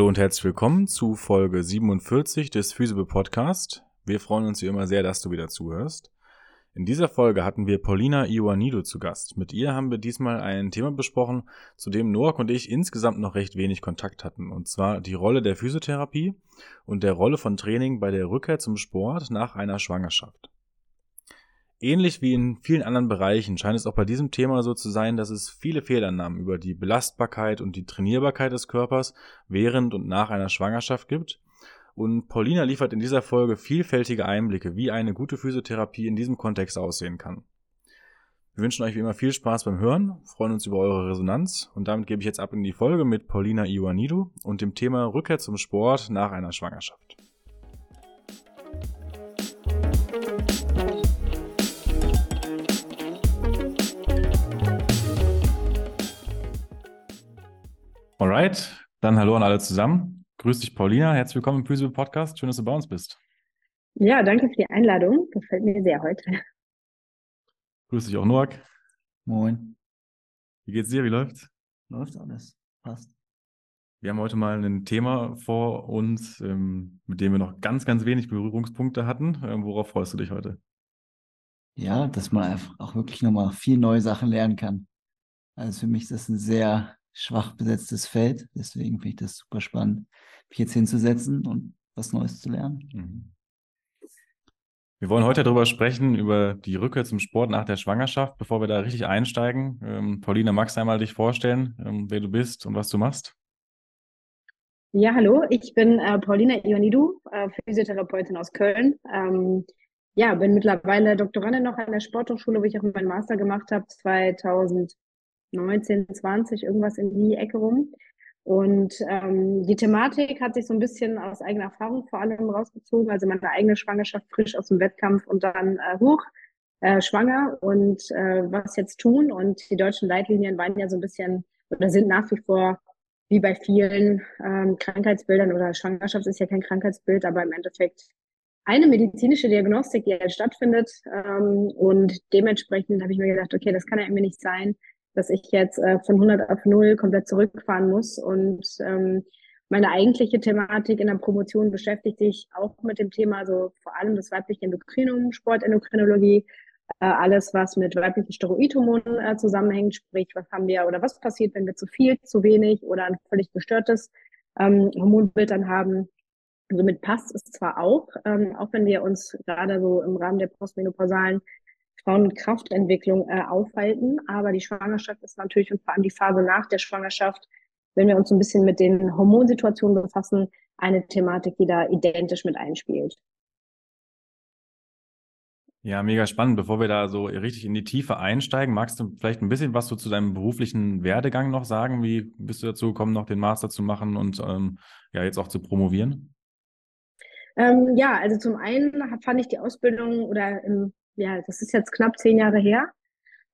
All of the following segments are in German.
Hallo und herzlich willkommen zu Folge 47 des Physible Podcast. Wir freuen uns wie immer sehr, dass du wieder zuhörst. In dieser Folge hatten wir Paulina Ioannidou zu Gast. Mit ihr haben wir diesmal ein Thema besprochen, zu dem Noak und ich insgesamt noch recht wenig Kontakt hatten, und zwar die Rolle der Physiotherapie und der Rolle von Training bei der Rückkehr zum Sport nach einer Schwangerschaft. Ähnlich wie in vielen anderen Bereichen scheint es auch bei diesem Thema so zu sein, dass es viele Fehlannahmen über die Belastbarkeit und die Trainierbarkeit des Körpers während und nach einer Schwangerschaft gibt und Paulina liefert in dieser Folge vielfältige Einblicke, wie eine gute Physiotherapie in diesem Kontext aussehen kann. Wir wünschen euch wie immer viel Spaß beim Hören, freuen uns über eure Resonanz und damit gebe ich jetzt ab in die Folge mit Paulina Ioannidou und dem Thema Rückkehr zum Sport nach einer Schwangerschaft. Alright, dann hallo an alle zusammen. Grüß dich, Paulina. Herzlich willkommen im Physical Podcast. Schön, dass du bei uns bist. Ja, danke für die Einladung. Gefällt mir sehr heute. Grüß dich auch, Noak. Moin. Wie geht's dir? Wie läuft's? Läuft alles. Passt. Wir haben heute mal ein Thema vor uns, ähm, mit dem wir noch ganz, ganz wenig Berührungspunkte hatten. Ähm, worauf freust du dich heute? Ja, dass man einfach auch wirklich nochmal viel neue Sachen lernen kann. Also für mich ist das ein sehr schwach besetztes Feld. Deswegen finde ich das super spannend, mich jetzt hinzusetzen und was Neues zu lernen. Mhm. Wir wollen heute darüber sprechen, über die Rückkehr zum Sport nach der Schwangerschaft. Bevor wir da richtig einsteigen, ähm, Paulina, magst du einmal dich vorstellen, ähm, wer du bist und was du machst? Ja, hallo, ich bin äh, Paulina Ioannidou, äh, Physiotherapeutin aus Köln. Ähm, ja, bin mittlerweile Doktorandin noch an der Sporthochschule, wo ich auch meinen Master gemacht habe, 2000 19, 20, irgendwas in die Ecke rum. Und ähm, die Thematik hat sich so ein bisschen aus eigener Erfahrung vor allem rausgezogen. Also meine eigene Schwangerschaft frisch aus dem Wettkampf und dann äh, hoch, äh, schwanger und äh, was jetzt tun. Und die deutschen Leitlinien waren ja so ein bisschen oder sind nach wie vor wie bei vielen ähm, Krankheitsbildern oder Schwangerschaft ist ja kein Krankheitsbild, aber im Endeffekt eine medizinische Diagnostik, die halt stattfindet. Ähm, und dementsprechend habe ich mir gedacht, okay, das kann ja irgendwie nicht sein, dass ich jetzt äh, von 100 auf 0 komplett zurückfahren muss. Und ähm, meine eigentliche Thematik in der Promotion beschäftigt sich auch mit dem Thema, also vor allem das weibliche Endokrinum, Sportendokrinologie, äh, alles, was mit weiblichen Steroidhormonen äh, zusammenhängt, sprich, was haben wir oder was passiert, wenn wir zu viel, zu wenig oder ein völlig gestörtes ähm, Hormonbild dann haben. Somit passt es zwar auch, ähm, auch wenn wir uns gerade so im Rahmen der postmenopausalen Frauenkraftentwicklung äh, aufhalten. Aber die Schwangerschaft ist natürlich und vor allem die Phase nach der Schwangerschaft, wenn wir uns ein bisschen mit den Hormonsituationen befassen, eine Thematik, die da identisch mit einspielt. Ja, mega spannend. Bevor wir da so richtig in die Tiefe einsteigen, magst du vielleicht ein bisschen was so zu deinem beruflichen Werdegang noch sagen? Wie bist du dazu gekommen, noch den Master zu machen und ähm, ja, jetzt auch zu promovieren? Ähm, ja, also zum einen fand ich die Ausbildung oder im ja, das ist jetzt knapp zehn Jahre her,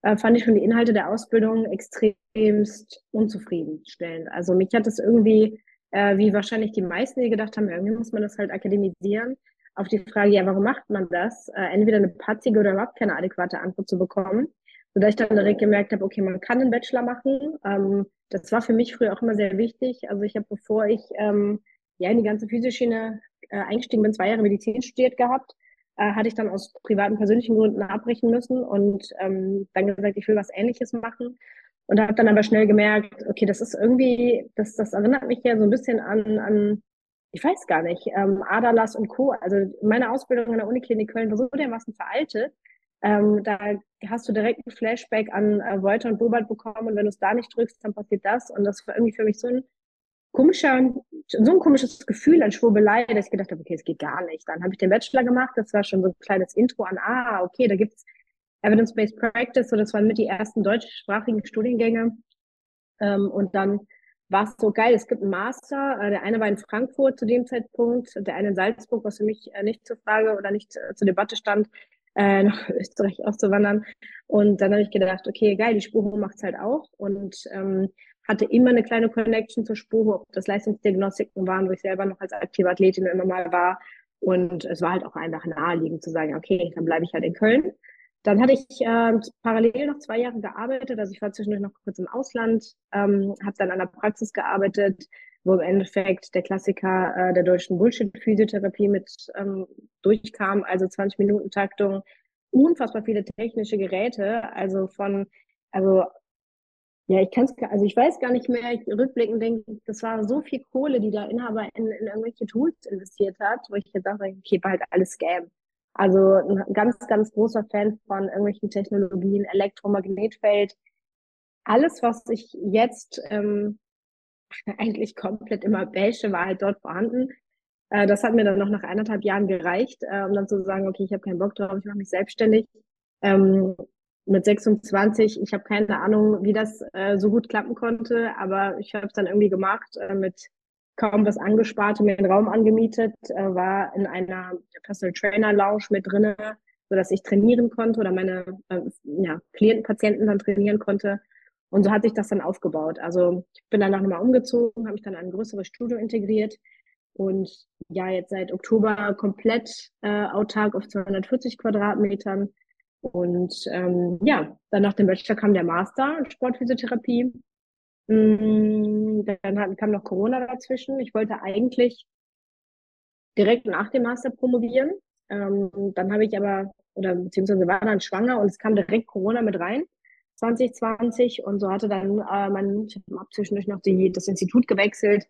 äh, fand ich schon die Inhalte der Ausbildung extremst unzufriedenstellend. Also mich hat es irgendwie, äh, wie wahrscheinlich die meisten, die gedacht haben, irgendwie muss man das halt akademisieren, auf die Frage, ja, warum macht man das, äh, entweder eine patzige oder überhaupt keine adäquate Antwort zu bekommen. Sodass ich dann direkt gemerkt habe, okay, man kann einen Bachelor machen. Ähm, das war für mich früher auch immer sehr wichtig. Also ich habe, bevor ich ähm, ja in die ganze Physioschiene äh, eingestiegen bin, zwei Jahre Medizin studiert gehabt äh, hatte ich dann aus privaten, persönlichen Gründen abbrechen müssen und ähm, dann gesagt, ich will was Ähnliches machen. Und habe dann aber schnell gemerkt, okay, das ist irgendwie, das, das erinnert mich ja so ein bisschen an, an ich weiß gar nicht, ähm, Adalas und Co. Also meine Ausbildung in der Uniklinik Köln war so dermaßen veraltet. Ähm, da hast du direkt ein Flashback an äh, Wolter und Bobert bekommen und wenn du es da nicht drückst, dann passiert das. Und das war irgendwie für mich so ein komischer, so ein komisches Gefühl an Schwurbelei, dass ich gedacht habe, okay, es geht gar nicht. Dann habe ich den Bachelor gemacht, das war schon so ein kleines Intro an, ah, okay, da gibt's Evidence-Based Practice, so das waren mit die ersten deutschsprachigen Studiengänge. Ähm, und dann war es so geil, es gibt einen Master, äh, der eine war in Frankfurt zu dem Zeitpunkt, der eine in Salzburg, was für mich äh, nicht zur Frage oder nicht äh, zur Debatte stand, äh, nach Österreich auszuwandern. Und dann habe ich gedacht, okay, geil, die Spur macht's halt auch. Und ähm, hatte immer eine kleine Connection zur Spur, ob das Leistungsdiagnostiken waren, wo ich selber noch als aktive Athletin immer mal war. Und es war halt auch einfach naheliegend zu sagen, okay, dann bleibe ich halt in Köln. Dann hatte ich äh, parallel noch zwei Jahre gearbeitet, also ich war zwischendurch noch kurz im Ausland, ähm, habe dann an der Praxis gearbeitet, wo im Endeffekt der Klassiker äh, der deutschen Bullshit-Physiotherapie mit ähm, durchkam, also 20 Minuten Taktung, unfassbar viele technische Geräte, also von, also ja, ich kann es, also ich weiß gar nicht mehr, ich rückblickend denke, das war so viel Kohle, die der Inhaber in, in irgendwelche Tools investiert hat, wo ich gedacht habe, okay, war halt alles Scam. Also ein ganz, ganz großer Fan von irgendwelchen Technologien, Elektromagnetfeld, alles, was ich jetzt ähm, eigentlich komplett immer bäsche, war halt dort vorhanden. Äh, das hat mir dann noch nach eineinhalb Jahren gereicht, äh, um dann zu sagen, okay, ich habe keinen Bock drauf, ich mache mich selbstständig. Ähm, mit 26, ich habe keine Ahnung, wie das äh, so gut klappen konnte, aber ich habe es dann irgendwie gemacht, äh, mit kaum was angespart mir einen Raum angemietet, äh, war in einer Personal Trainer Lounge mit drinne, so dass ich trainieren konnte oder meine äh, ja, Klienten, Patienten dann trainieren konnte. Und so hat sich das dann aufgebaut. Also ich bin danach nochmal umgezogen, habe mich dann in ein größeres Studio integriert und ja, jetzt seit Oktober komplett äh, autark auf 240 Quadratmetern und ähm, ja, dann nach dem Bachelor kam der Master in Sportphysiotherapie. Mm, dann kam noch Corona dazwischen. Ich wollte eigentlich direkt nach dem Master promovieren. Ähm, dann habe ich aber, oder beziehungsweise war dann schwanger und es kam direkt Corona mit rein, 2020. Und so hatte dann äh, mein, ich habe zwischendurch noch die, das Institut gewechselt,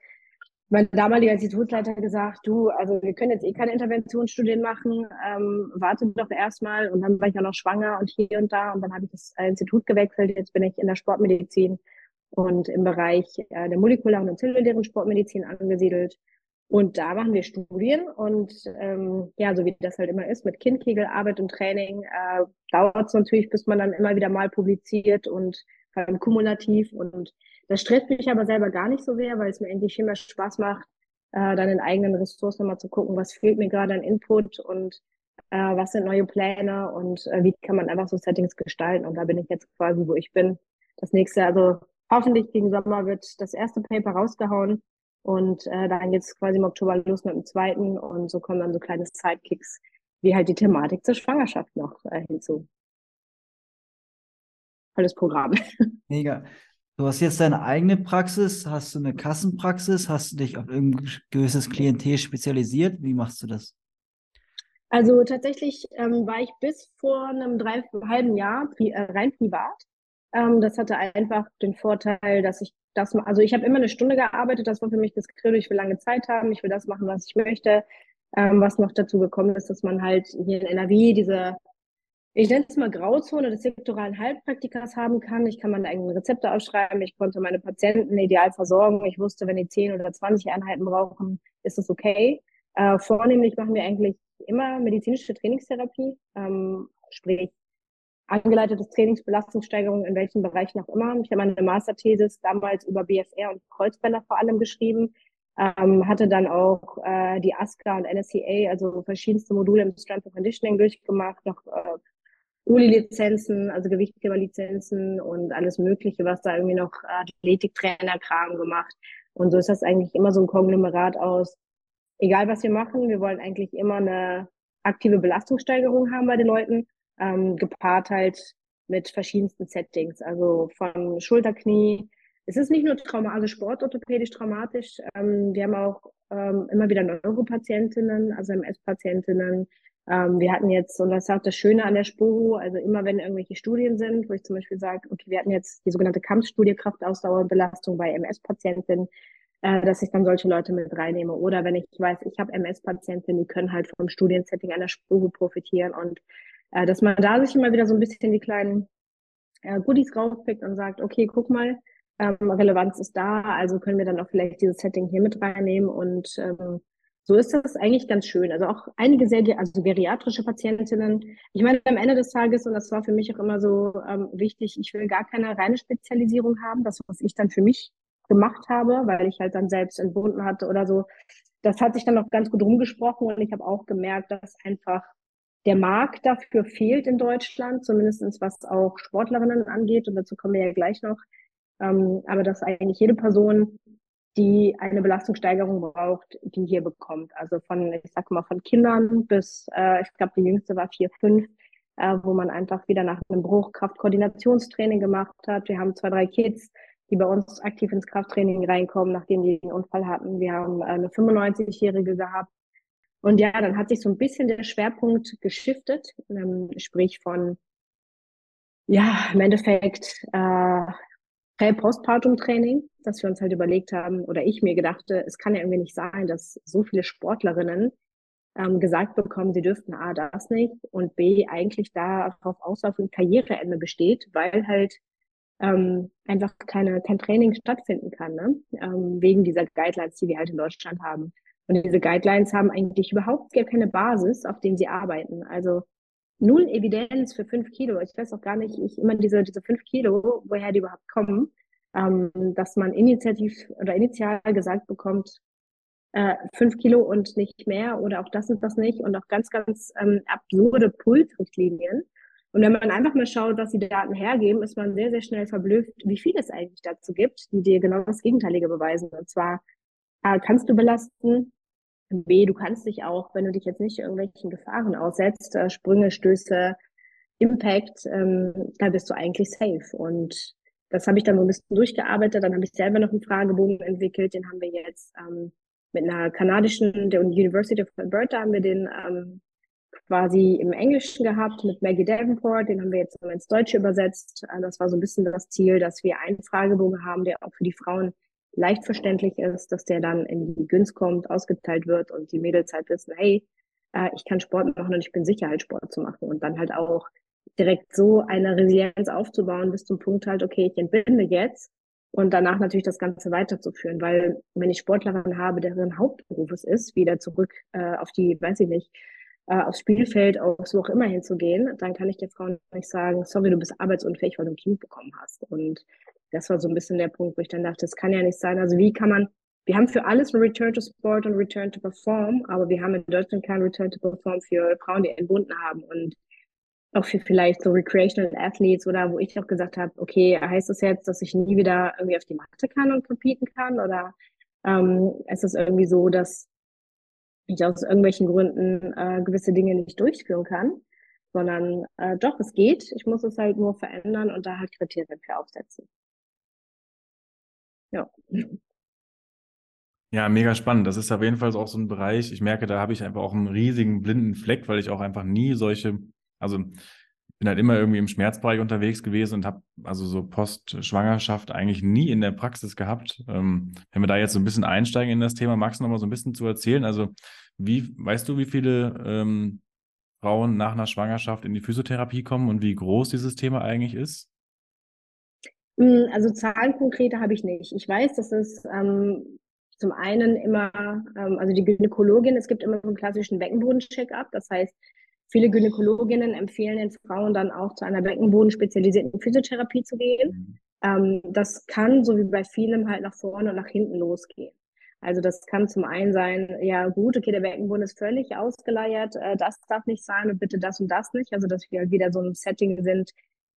mein damaliger Institutsleiter gesagt, du, also wir können jetzt eh keine Interventionsstudien machen, ähm, warte doch erstmal. Und dann war ich ja noch schwanger und hier und da. Und dann habe ich das Institut gewechselt. Jetzt bin ich in der Sportmedizin und im Bereich äh, der molekularen und zellulären Sportmedizin angesiedelt. Und da machen wir Studien und ähm, ja, so wie das halt immer ist, mit Kindkegel, Arbeit und Training, äh, dauert es natürlich, bis man dann immer wieder mal publiziert und allem kumulativ und das stresst mich aber selber gar nicht so sehr, weil es mir endlich viel mehr Spaß macht, äh, dann in eigenen Ressourcen nochmal zu gucken, was fehlt mir gerade an Input und äh, was sind neue Pläne und äh, wie kann man einfach so Settings gestalten. Und da bin ich jetzt quasi, wo ich bin. Das nächste, also hoffentlich gegen Sommer wird das erste Paper rausgehauen und äh, dann geht es quasi im Oktober los mit dem zweiten und so kommen dann so kleine Sidekicks, wie halt die Thematik zur Schwangerschaft noch äh, hinzu. Tolles Programm. Mega. Du hast jetzt deine eigene Praxis, hast du eine Kassenpraxis, hast du dich auf irgendein gewisses Klientel spezialisiert? Wie machst du das? Also tatsächlich ähm, war ich bis vor einem drei, halben Jahr pri äh, rein privat. Ähm, das hatte einfach den Vorteil, dass ich das, also ich habe immer eine Stunde gearbeitet, das war für mich das Credo, ich will lange Zeit haben, ich will das machen, was ich möchte. Ähm, was noch dazu gekommen ist, dass man halt hier in NRW diese ich nenne es mal Grauzone des sektoralen Heilpraktikers haben kann. Ich kann meine eigenen Rezepte aufschreiben. Ich konnte meine Patienten ideal versorgen. Ich wusste, wenn die 10 oder 20 Einheiten brauchen, ist es okay. Äh, vornehmlich machen wir eigentlich immer medizinische Trainingstherapie, ähm, sprich angeleitetes Trainingsbelastungssteigerung in welchen Bereichen auch immer. Ich habe meine Masterthesis damals über BFR und Kreuzbänder vor allem geschrieben, ähm, hatte dann auch äh, die ASCA und NSCA, also verschiedenste Module im Strength and Conditioning durchgemacht, noch äh, Uli-Lizenzen, also Gewichtgeberlizenzen und alles Mögliche, was da irgendwie noch Athletiktrainer-Kram gemacht. Und so ist das eigentlich immer so ein Konglomerat aus, egal was wir machen, wir wollen eigentlich immer eine aktive Belastungssteigerung haben bei den Leuten, ähm, gepaart halt mit verschiedensten Settings, also von Schulterknie. Es ist nicht nur Trauma, also sportorthopädisch traumatisch. Ähm, wir haben auch ähm, immer wieder Neuropatientinnen, also MS-Patientinnen, ähm, wir hatten jetzt, und das ist auch das Schöne an der Sporo, also immer wenn irgendwelche Studien sind, wo ich zum Beispiel sage, okay, wir hatten jetzt die sogenannte Kampfstudie Kraftausdauerbelastung bei MS-Patientinnen, äh, dass ich dann solche Leute mit reinnehme. Oder wenn ich weiß, ich habe MS-Patientinnen, die können halt vom Studiensetting an der Sporo profitieren und äh, dass man da sich immer wieder so ein bisschen die kleinen äh, Goodies rauspickt und sagt, okay, guck mal, ähm, Relevanz ist da, also können wir dann auch vielleicht dieses Setting hier mit reinnehmen und ähm, so ist das eigentlich ganz schön. Also auch einige sehr, also geriatrische Patientinnen. Ich meine, am Ende des Tages, und das war für mich auch immer so ähm, wichtig, ich will gar keine reine Spezialisierung haben. Das, was ich dann für mich gemacht habe, weil ich halt dann selbst entbunden hatte oder so, das hat sich dann auch ganz gut rumgesprochen und ich habe auch gemerkt, dass einfach der Markt dafür fehlt in Deutschland, zumindestens was auch Sportlerinnen angeht. Und dazu kommen wir ja gleich noch. Ähm, aber dass eigentlich jede Person die eine Belastungssteigerung braucht, die hier bekommt. Also von, ich sag mal, von Kindern bis, äh, ich glaube, die jüngste war vier, fünf, äh, wo man einfach wieder nach einem Bruch Kraftkoordinationstraining gemacht hat. Wir haben zwei, drei Kids, die bei uns aktiv ins Krafttraining reinkommen, nachdem die einen Unfall hatten. Wir haben eine 95-Jährige gehabt. Und ja, dann hat sich so ein bisschen der Schwerpunkt geschiftet, ähm, sprich von, ja, im Endeffekt äh, Prä-Postpartum-Training, dass wir uns halt überlegt haben, oder ich mir gedachte, es kann ja irgendwie nicht sein, dass so viele Sportlerinnen ähm, gesagt bekommen, sie dürften A, das nicht und B, eigentlich darauf auslaufen Karriereende besteht, weil halt ähm, einfach keine, kein Training stattfinden kann, ne? ähm, wegen dieser Guidelines, die wir halt in Deutschland haben. Und diese Guidelines haben eigentlich überhaupt gar keine Basis, auf denen sie arbeiten. Also null Evidenz für fünf Kilo. Ich weiß auch gar nicht, ich immer diese, diese fünf Kilo, woher die überhaupt kommen, ähm, dass man initiativ oder initial gesagt bekommt, äh, fünf Kilo und nicht mehr oder auch das ist das nicht und auch ganz, ganz ähm, absurde Pulsrichtlinien. Und wenn man einfach mal schaut, was die Daten hergeben, ist man sehr, sehr schnell verblüfft, wie viel es eigentlich dazu gibt, die dir genau das Gegenteilige beweisen. Und zwar A, kannst du belasten, B, du kannst dich auch, wenn du dich jetzt nicht irgendwelchen Gefahren aussetzt, äh, Sprünge, Stöße, Impact, ähm, da bist du eigentlich safe. Und das habe ich dann so ein bisschen durchgearbeitet. Dann habe ich selber noch einen Fragebogen entwickelt. Den haben wir jetzt ähm, mit einer kanadischen, der University of Alberta haben wir den ähm, quasi im Englischen gehabt mit Maggie Davenport. Den haben wir jetzt ins Deutsche übersetzt. Äh, das war so ein bisschen das Ziel, dass wir einen Fragebogen haben, der auch für die Frauen leicht verständlich ist, dass der dann in die Günst kommt, ausgeteilt wird und die Mädels halt wissen, hey, äh, ich kann Sport machen und ich bin sicher halt Sport zu machen und dann halt auch direkt so eine Resilienz aufzubauen bis zum Punkt halt, okay, ich entbinde jetzt und danach natürlich das Ganze weiterzuführen, weil wenn ich Sportlerin habe, deren Hauptberuf es ist, wieder zurück äh, auf die, weiß ich nicht, äh, aufs Spielfeld, auf so auch immer hinzugehen, dann kann ich der Frau nicht sagen, sorry, du bist arbeitsunfähig, weil du ein Kind bekommen hast. Und das war so ein bisschen der Punkt, wo ich dann dachte, das kann ja nicht sein. Also wie kann man, wir haben für alles ein Return to Sport und Return to Perform, aber wir haben in Deutschland kein Return to Perform für Frauen, die entbunden haben und auch für vielleicht so Recreational Athletes oder wo ich auch gesagt habe, okay, heißt das jetzt, dass ich nie wieder irgendwie auf die Matte kann und competen kann oder ähm, ist es irgendwie so, dass ich aus irgendwelchen Gründen äh, gewisse Dinge nicht durchführen kann, sondern äh, doch, es geht. Ich muss es halt nur verändern und da halt Kriterien für aufsetzen. Ja. Ja, mega spannend. Das ist auf jeden Fall auch so ein Bereich. Ich merke, da habe ich einfach auch einen riesigen blinden Fleck, weil ich auch einfach nie solche, also bin halt immer irgendwie im Schmerzbereich unterwegs gewesen und habe also so Post-Schwangerschaft eigentlich nie in der Praxis gehabt. Ähm, wenn wir da jetzt so ein bisschen einsteigen in das Thema, magst du noch so ein bisschen zu erzählen? Also, wie, weißt du, wie viele ähm, Frauen nach einer Schwangerschaft in die Physiotherapie kommen und wie groß dieses Thema eigentlich ist? Hm, also Zahlen konkrete habe ich nicht. Ich weiß, dass es ähm, zum einen immer, ähm, also die Gynäkologin, es gibt immer so einen klassischen Beckenboden-Check-up. Das heißt, viele Gynäkologinnen empfehlen den Frauen dann auch zu einer beckenbodenspezialisierten Physiotherapie zu gehen. Mhm. Ähm, das kann, so wie bei vielem, halt nach vorne und nach hinten losgehen. Also das kann zum einen sein, ja gut, okay, der Beckenboden ist völlig ausgeleiert, äh, das darf nicht sein und bitte das und das nicht. Also dass wir halt wieder so ein Setting sind,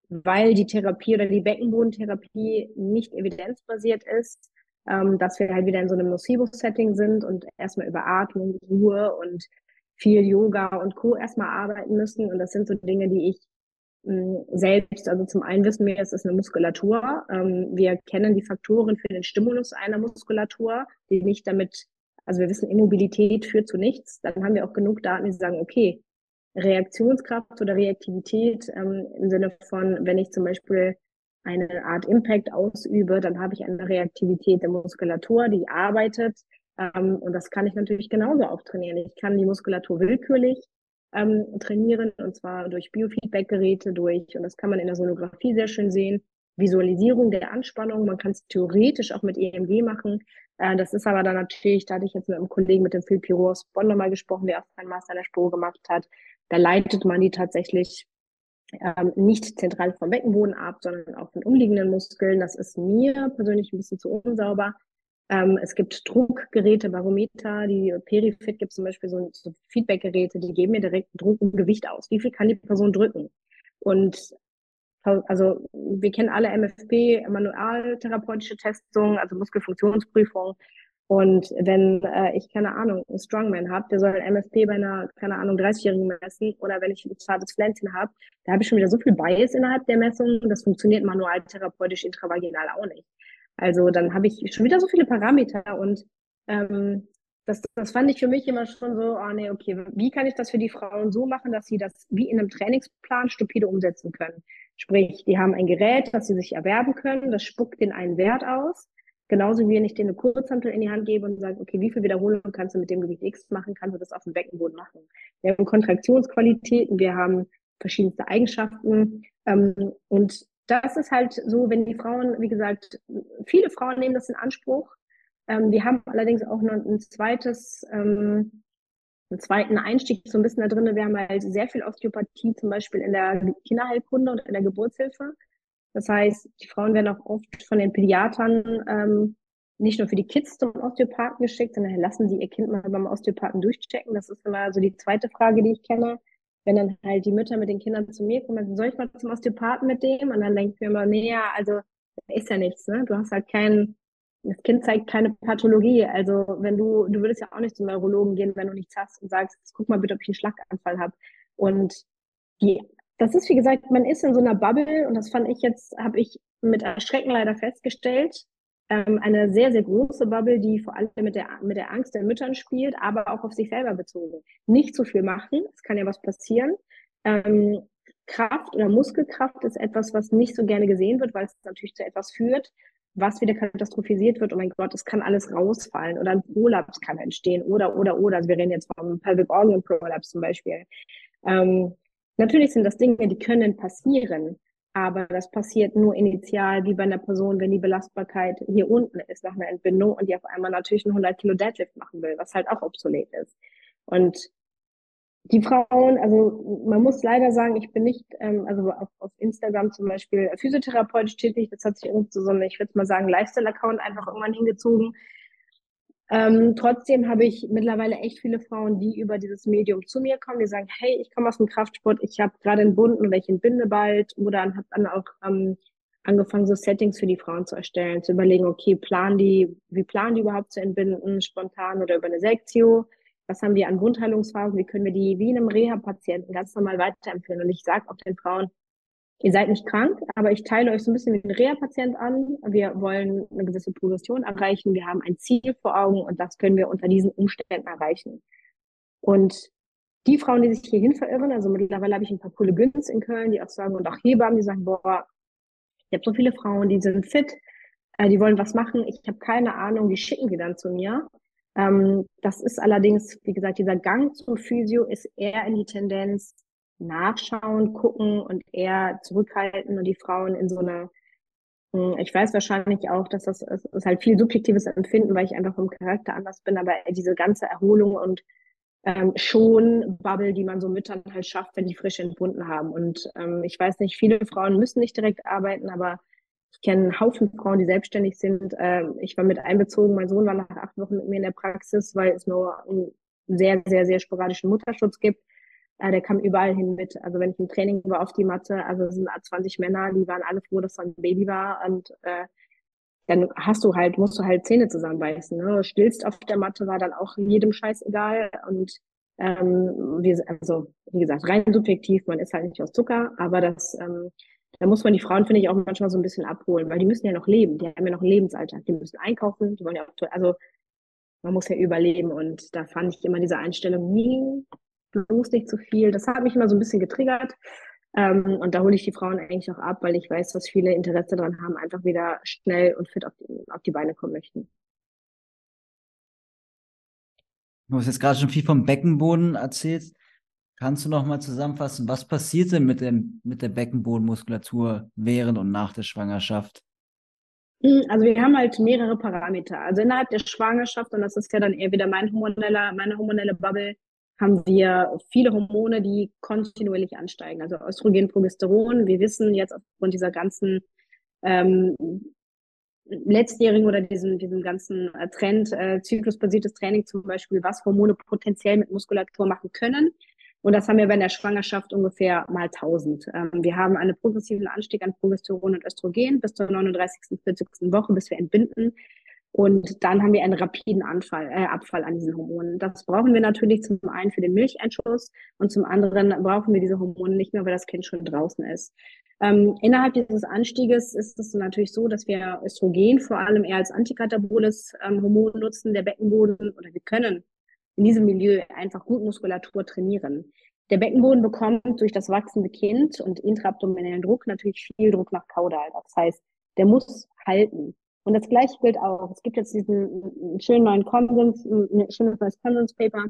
weil die Therapie oder die Beckenbodentherapie nicht evidenzbasiert ist, ähm, dass wir halt wieder in so einem Nocebo-Setting sind und erstmal über Atmung, Ruhe und viel Yoga und Co. erstmal arbeiten müssen. Und das sind so Dinge, die ich mh, hm, selbst, also zum einen wissen wir, es ist eine Muskulatur. Ähm, wir kennen die Faktoren für den Stimulus einer Muskulatur, die nicht damit, also wir wissen, Immobilität führt zu nichts. Dann haben wir auch genug Daten, die sagen, okay, Reaktionskraft oder Reaktivität ähm, im Sinne von, wenn ich zum Beispiel eine Art Impact ausübe, dann habe ich eine Reaktivität der Muskulatur, die arbeitet. Ähm, und das kann ich natürlich genauso auch trainieren. Ich kann die Muskulatur willkürlich ähm, trainieren, und zwar durch Biofeedback-Geräte, durch, und das kann man in der Sonographie sehr schön sehen, Visualisierung der Anspannung. Man kann es theoretisch auch mit EMG machen. Äh, das ist aber dann natürlich, da hatte ich jetzt mit einem Kollegen, mit dem Phil Pirot aus Bonn nochmal gesprochen, der auch seinen Master in der Spur gemacht hat. Da leitet man die tatsächlich ähm, nicht zentral vom Beckenboden ab, sondern auch von umliegenden Muskeln. Das ist mir persönlich ein bisschen zu unsauber. Ähm, es gibt Druckgeräte, Barometer, die Perifit gibt zum Beispiel so, so Feedbackgeräte, die geben mir direkt Druck und Gewicht aus. Wie viel kann die Person drücken? Und also wir kennen alle MFP, manualtherapeutische Testungen, also Muskelfunktionsprüfung. Und wenn äh, ich, keine Ahnung, einen Strongman habe, der soll ein MFP bei einer, keine Ahnung, 30-Jährigen messen, oder wenn ich ein zartes Pflänzchen habe, da habe ich schon wieder so viel Bias innerhalb der Messung, das funktioniert manualtherapeutisch intravaginal auch nicht. Also dann habe ich schon wieder so viele Parameter und ähm, das, das fand ich für mich immer schon so, ah oh nee, okay, wie kann ich das für die Frauen so machen, dass sie das wie in einem Trainingsplan stupide umsetzen können? Sprich, die haben ein Gerät, das sie sich erwerben können, das spuckt den einen Wert aus. Genauso wie wenn ich dir eine Kurzhantel in die Hand gebe und sage, okay, wie viel Wiederholungen kannst du mit dem Gewicht X machen, kannst du das auf dem Beckenboden machen. Wir haben Kontraktionsqualitäten, wir haben verschiedenste Eigenschaften. Ähm, und das ist halt so, wenn die Frauen, wie gesagt, viele Frauen nehmen das in Anspruch. Ähm, wir haben allerdings auch noch ein zweites, ähm, einen zweiten Einstieg so ein bisschen da drin. Wir haben halt sehr viel Osteopathie, zum Beispiel in der Kinderheilkunde und in der Geburtshilfe. Das heißt, die Frauen werden auch oft von den Pädiatern ähm, nicht nur für die Kids zum Osteopathen geschickt, sondern lassen sie ihr Kind mal beim Osteopathen durchchecken. Das ist immer so die zweite Frage, die ich kenne. Wenn dann halt die Mütter mit den Kindern zu mir kommen, soll ich mal zum Osteopathen mit dem? Und dann denke ich mir immer, nee, ja, also ist ja nichts, ne? Du hast halt keinen, das Kind zeigt keine Pathologie. Also wenn du, du würdest ja auch nicht zum Neurologen gehen, wenn du nichts hast und sagst, guck mal bitte, ob ich einen Schlaganfall habe. Und die das ist, wie gesagt, man ist in so einer Bubble und das fand ich jetzt, habe ich mit Erschrecken leider festgestellt. Ähm, eine sehr, sehr große Bubble, die vor allem mit der, mit der Angst der Müttern spielt, aber auch auf sich selber bezogen. Nicht zu viel machen, es kann ja was passieren. Ähm, Kraft oder Muskelkraft ist etwas, was nicht so gerne gesehen wird, weil es natürlich zu etwas führt, was wieder katastrophisiert wird. Oh mein Gott, es kann alles rausfallen oder ein Prolaps kann entstehen oder, oder, oder. Also wir reden jetzt vom Pelvic Organ Prolaps zum Beispiel. Ähm, Natürlich sind das Dinge, die können passieren, aber das passiert nur initial, wie bei einer Person, wenn die Belastbarkeit hier unten ist nach einer Entbindung und die auf einmal natürlich einen 100 Kilo Deadlift machen will, was halt auch obsolet ist. Und die Frauen, also man muss leider sagen, ich bin nicht, ähm, also auf, auf Instagram zum Beispiel physiotherapeutisch tätig, das hat sich irgendwie so, so eine, ich würde mal sagen, Lifestyle-Account einfach irgendwann hingezogen, ähm, trotzdem habe ich mittlerweile echt viele Frauen, die über dieses Medium zu mir kommen, die sagen, hey, ich komme aus dem Kraftsport, ich habe gerade einen Bunden oder ich entbinde bald oder habe dann auch ähm, angefangen, so Settings für die Frauen zu erstellen, zu überlegen, okay, planen die, wie planen die überhaupt zu entbinden, spontan oder über eine Sektio? Was haben wir an Wundheilungsphasen? Wie können wir die wie einem Reha-Patienten ganz normal weiterempfehlen? Und ich sage auch den Frauen, ihr seid nicht krank, aber ich teile euch so ein bisschen wie ein Reha-Patient an. Wir wollen eine gewisse Progression erreichen. Wir haben ein Ziel vor Augen und das können wir unter diesen Umständen erreichen. Und die Frauen, die sich hierhin verirren, also mittlerweile habe ich ein paar coole Günst in Köln, die auch sagen, und auch Hebammen, die sagen, boah, ich habe so viele Frauen, die sind fit, äh, die wollen was machen, ich habe keine Ahnung, die schicken die dann zu mir. Ähm, das ist allerdings, wie gesagt, dieser Gang zum Physio ist eher in die Tendenz, nachschauen, gucken und eher zurückhalten und die Frauen in so einer, hm, ich weiß wahrscheinlich auch, dass das, das ist halt viel subjektives Empfinden, weil ich einfach vom Charakter anders bin, aber diese ganze Erholung und ähm, schon Bubble, die man so Müttern halt schafft, wenn die frisch entbunden haben. Und ähm, ich weiß nicht, viele Frauen müssen nicht direkt arbeiten, aber ich kenne einen Haufen Frauen, die selbstständig sind. Ähm, ich war mit einbezogen, mein Sohn war nach acht Wochen mit mir in der Praxis, weil es nur einen sehr, sehr, sehr sporadischen Mutterschutz gibt. Äh, der kam überall hin mit. Also wenn ich im Training war auf die Matte, also es sind 20 Männer, die waren alle froh, dass da ein Baby war und äh, dann hast du halt, musst du halt Zähne zusammenbeißen. Ne? Stillst auf der Matte war dann auch jedem Scheiß egal und ähm, wir, also wie gesagt, rein subjektiv, man ist halt nicht aus Zucker, aber das, ähm, da muss man die Frauen, finde ich, auch manchmal so ein bisschen abholen, weil die müssen ja noch leben, die haben ja noch einen Lebensalltag, die müssen einkaufen, die wollen ja auch, also man muss ja überleben und da fand ich immer diese Einstellung nie bloß nicht zu viel. Das hat mich immer so ein bisschen getriggert. Ähm, und da hole ich die Frauen eigentlich auch ab, weil ich weiß, dass viele Interesse daran haben, einfach wieder schnell und fit auf die, auf die Beine kommen möchten. Du hast jetzt gerade schon viel vom Beckenboden erzählt. Kannst du noch mal zusammenfassen, was passiert denn mit, dem, mit der Beckenbodenmuskulatur während und nach der Schwangerschaft? Hm, also wir haben halt mehrere Parameter. Also innerhalb der Schwangerschaft, und das ist ja dann eher wieder mein hormoneller, meine hormonelle Bubble, haben wir viele Hormone, die kontinuierlich ansteigen. Also Östrogen, Progesteron. Wir wissen jetzt aufgrund dieser ganzen ähm, letztjährigen oder diesem, diesem ganzen äh, Trend, äh, zyklusbasiertes Training zum Beispiel, was Hormone potenziell mit Muskulatur machen können. Und das haben wir bei der Schwangerschaft ungefähr mal 1000. Ähm, wir haben einen progressiven Anstieg an Progesteron und Östrogen bis zur 39., 40. Woche, bis wir entbinden. Und dann haben wir einen rapiden Anfall, äh, Abfall an diesen Hormonen. Das brauchen wir natürlich zum einen für den Milcheinschuss und zum anderen brauchen wir diese Hormone nicht mehr, weil das Kind schon draußen ist. Ähm, innerhalb dieses Anstieges ist es natürlich so, dass wir Östrogen vor allem eher als antikataboles ähm, Hormon nutzen, der Beckenboden, oder wir können in diesem Milieu einfach gut Muskulatur trainieren. Der Beckenboden bekommt durch das wachsende Kind und intraabdominellen Druck natürlich viel Druck nach Kaudal. Das heißt, der muss halten. Und das gleiche gilt auch. Es gibt jetzt diesen schönen neuen Konsens, ein schönes neues Konsenspaper,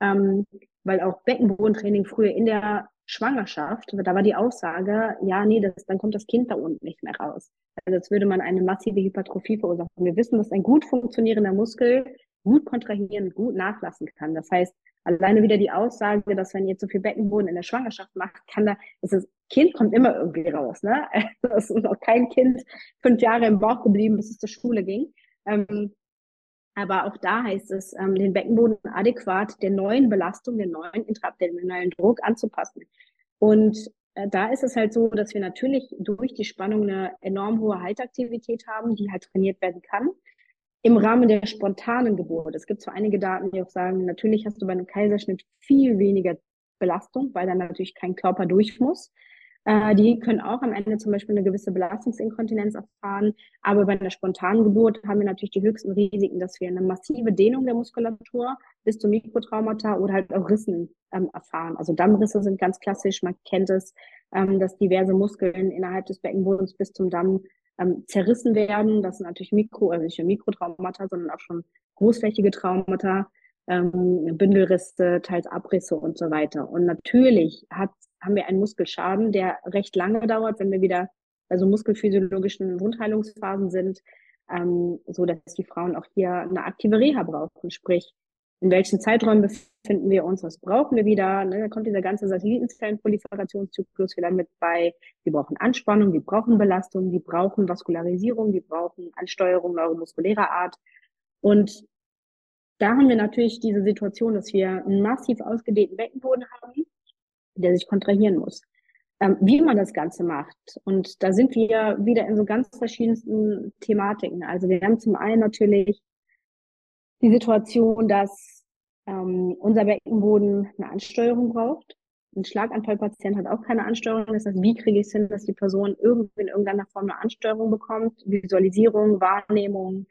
ähm, weil auch Beckenbodentraining früher in der Schwangerschaft, da war die Aussage, ja, nee, das, dann kommt das Kind da unten nicht mehr raus. Also jetzt würde man eine massive Hypertrophie verursachen. Wir wissen, dass ein gut funktionierender Muskel gut kontrahieren, gut nachlassen kann. Das heißt, alleine wieder die Aussage, dass wenn ihr zu viel Beckenboden in der Schwangerschaft macht, kann da, das Kind kommt immer irgendwie raus, ne? Es ist auch kein Kind fünf Jahre im Bauch geblieben, bis es zur Schule ging. Ähm, aber auch da heißt es, ähm, den Beckenboden adäquat der neuen Belastung, den neuen intraabdominalen Druck anzupassen. Und äh, da ist es halt so, dass wir natürlich durch die Spannung eine enorm hohe Haltaktivität haben, die halt trainiert werden kann. Im Rahmen der spontanen Geburt. Es gibt zwar einige Daten, die auch sagen, natürlich hast du bei einem Kaiserschnitt viel weniger Belastung, weil dann natürlich kein Körper durch muss. Äh, die können auch am Ende zum Beispiel eine gewisse Belastungsinkontinenz erfahren. Aber bei einer spontanen Geburt haben wir natürlich die höchsten Risiken, dass wir eine massive Dehnung der Muskulatur bis zu Mikrotraumata oder halt auch Rissen ähm, erfahren. Also Dammrisse sind ganz klassisch. Man kennt es, ähm, dass diverse Muskeln innerhalb des Beckenbodens bis zum Damm ähm, zerrissen werden. Das sind natürlich Mikro, also nicht nur Mikrotraumata, sondern auch schon großflächige Traumata ähm, Bündelrisse, teils Abrisse und so weiter. Und natürlich hat, haben wir einen Muskelschaden, der recht lange dauert, wenn wir wieder bei so muskelphysiologischen Wundheilungsphasen sind, ähm, so dass die Frauen auch hier eine aktive Reha brauchen. Sprich, in welchen Zeiträumen befinden wir uns, was brauchen wir wieder? Ne? Da kommt dieser ganze Satellitenzellenproliferationszyklus wieder mit bei. Wir brauchen Anspannung, wir brauchen Belastung, wir brauchen Vaskularisierung, wir brauchen Ansteuerung neuromuskulärer Art. Und da haben wir natürlich diese Situation, dass wir einen massiv ausgedehnten Beckenboden haben, der sich kontrahieren muss. Ähm, wie man das Ganze macht. Und da sind wir wieder in so ganz verschiedensten Thematiken. Also wir haben zum einen natürlich die Situation, dass ähm, unser Beckenboden eine Ansteuerung braucht. Ein Schlaganfallpatient hat auch keine Ansteuerung. Das heißt, wie kriege ich es hin, dass die Person irgendwie in irgendeiner Form eine Ansteuerung bekommt? Visualisierung, Wahrnehmung,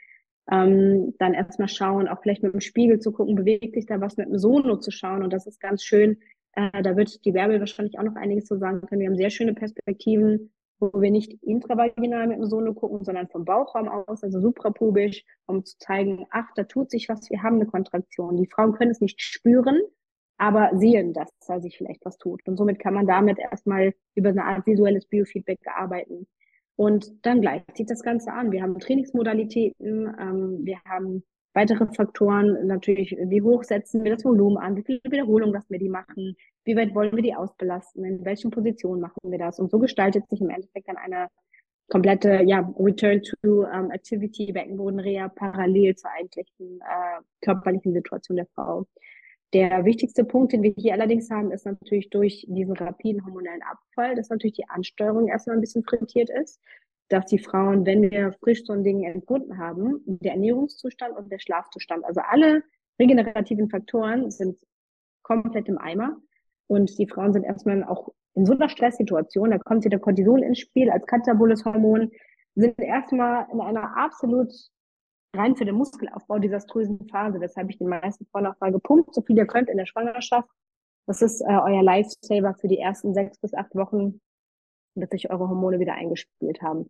ähm, dann erstmal schauen, auch vielleicht mit dem Spiegel zu gucken, bewegt sich da was mit dem Sono zu schauen. Und das ist ganz schön. Äh, da wird die Werbel wahrscheinlich auch noch einiges zu sagen können. Wir haben sehr schöne Perspektiven, wo wir nicht intravaginal mit dem Sono gucken, sondern vom Bauchraum aus, also suprapubisch, um zu zeigen, ach, da tut sich was, wir haben eine Kontraktion. Die Frauen können es nicht spüren, aber sehen, dass da sich vielleicht was tut. Und somit kann man damit erstmal über eine Art visuelles Biofeedback arbeiten. Und dann gleicht sich das Ganze an. Wir haben Trainingsmodalitäten, ähm, wir haben weitere Faktoren, natürlich, wie hoch setzen wir das Volumen an, wie viele Wiederholungen lassen wir die machen, wie weit wollen wir die ausbelasten, in welchen Positionen machen wir das. Und so gestaltet sich im Endeffekt dann eine komplette ja, Return to um, Activity, Beckenbodenreha parallel zur eigentlichen äh, körperlichen Situation der Frau. Der wichtigste Punkt, den wir hier allerdings haben, ist natürlich durch diesen rapiden hormonellen Abfall, dass natürlich die Ansteuerung erstmal ein bisschen frittiert ist, dass die Frauen, wenn wir frisch so ein Ding entbunden haben, der Ernährungszustand und der Schlafzustand, also alle regenerativen Faktoren sind komplett im Eimer. Und die Frauen sind erstmal auch in so einer Stresssituation, da kommt wieder Cortisol ins Spiel als kataboles Hormon, sind erstmal in einer absolut rein für den Muskelaufbau desaströsen Phase, weshalb ich den meisten Frauen auch sage, pumpt so viel ihr könnt in der Schwangerschaft. Das ist äh, euer Lifesaver für die ersten sechs bis acht Wochen, bis sich eure Hormone wieder eingespielt haben.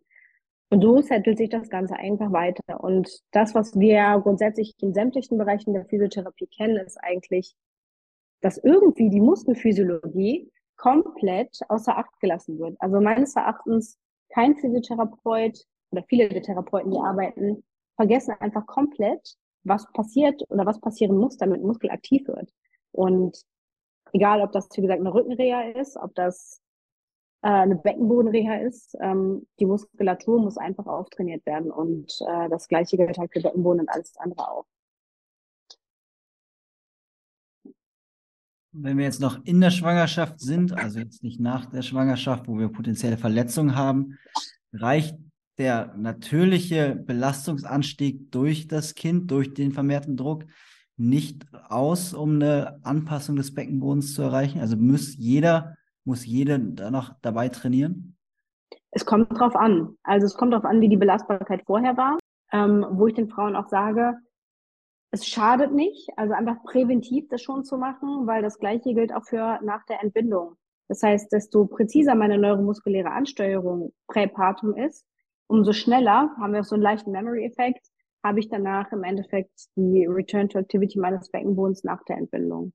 Und so settelt sich das Ganze einfach weiter. Und das, was wir grundsätzlich in sämtlichen Bereichen der Physiotherapie kennen, ist eigentlich, dass irgendwie die Muskelphysiologie komplett außer Acht gelassen wird. Also meines Erachtens kein Physiotherapeut oder viele der Therapeuten, die arbeiten, vergessen einfach komplett, was passiert oder was passieren muss, damit Muskel aktiv wird. Und egal, ob das, wie gesagt, eine Rückenreha ist, ob das äh, eine Beckenbodenreha ist, ähm, die Muskulatur muss einfach auftrainiert werden. Und äh, das gleiche gilt halt für Beckenboden und alles andere auch. Wenn wir jetzt noch in der Schwangerschaft sind, also jetzt nicht nach der Schwangerschaft, wo wir potenzielle Verletzungen haben, reicht der natürliche Belastungsanstieg durch das Kind, durch den vermehrten Druck, nicht aus, um eine Anpassung des Beckenbodens zu erreichen? Also muss jeder, muss jeder da noch dabei trainieren? Es kommt drauf an. Also es kommt drauf an, wie die Belastbarkeit vorher war, ähm, wo ich den Frauen auch sage, es schadet nicht, also einfach präventiv das schon zu machen, weil das Gleiche gilt auch für nach der Entbindung. Das heißt, desto präziser meine neuromuskuläre Ansteuerung präpartum ist, umso schneller haben wir auch so einen leichten Memory-Effekt, habe ich danach im Endeffekt die Return to Activity meines Beckenbodens nach der Entbindung.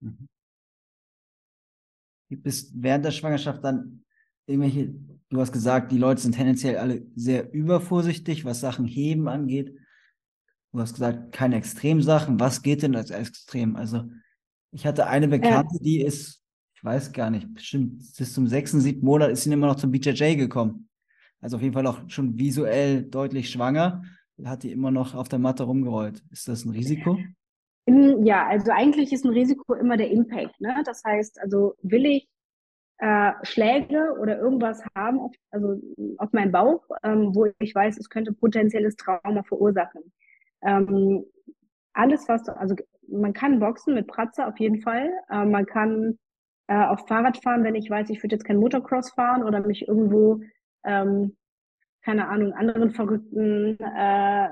Mhm. Gibt es während der Schwangerschaft dann irgendwelche, du hast gesagt, die Leute sind tendenziell alle sehr übervorsichtig, was Sachen heben angeht. Du hast gesagt, keine Extremsachen. Was geht denn als extrem? Also, ich hatte eine Bekannte, ja. die ist, ich weiß gar nicht, bestimmt bis zum sechsten, siebten Monat ist sie immer noch zum BJJ gekommen. Also auf jeden Fall auch schon visuell deutlich schwanger. Hat die immer noch auf der Matte rumgerollt. Ist das ein Risiko? Ja, also eigentlich ist ein Risiko immer der Impact. Ne? Das heißt, also will ich äh, Schläge oder irgendwas haben, auf, also auf meinem Bauch, ähm, wo ich weiß, es könnte potenzielles Trauma verursachen. Ähm, alles, was, also man kann boxen mit Pratze auf jeden Fall. Äh, man kann äh, auf Fahrrad fahren, wenn ich weiß, ich würde jetzt kein Motocross fahren oder mich irgendwo, ähm, keine Ahnung, anderen verrückten äh,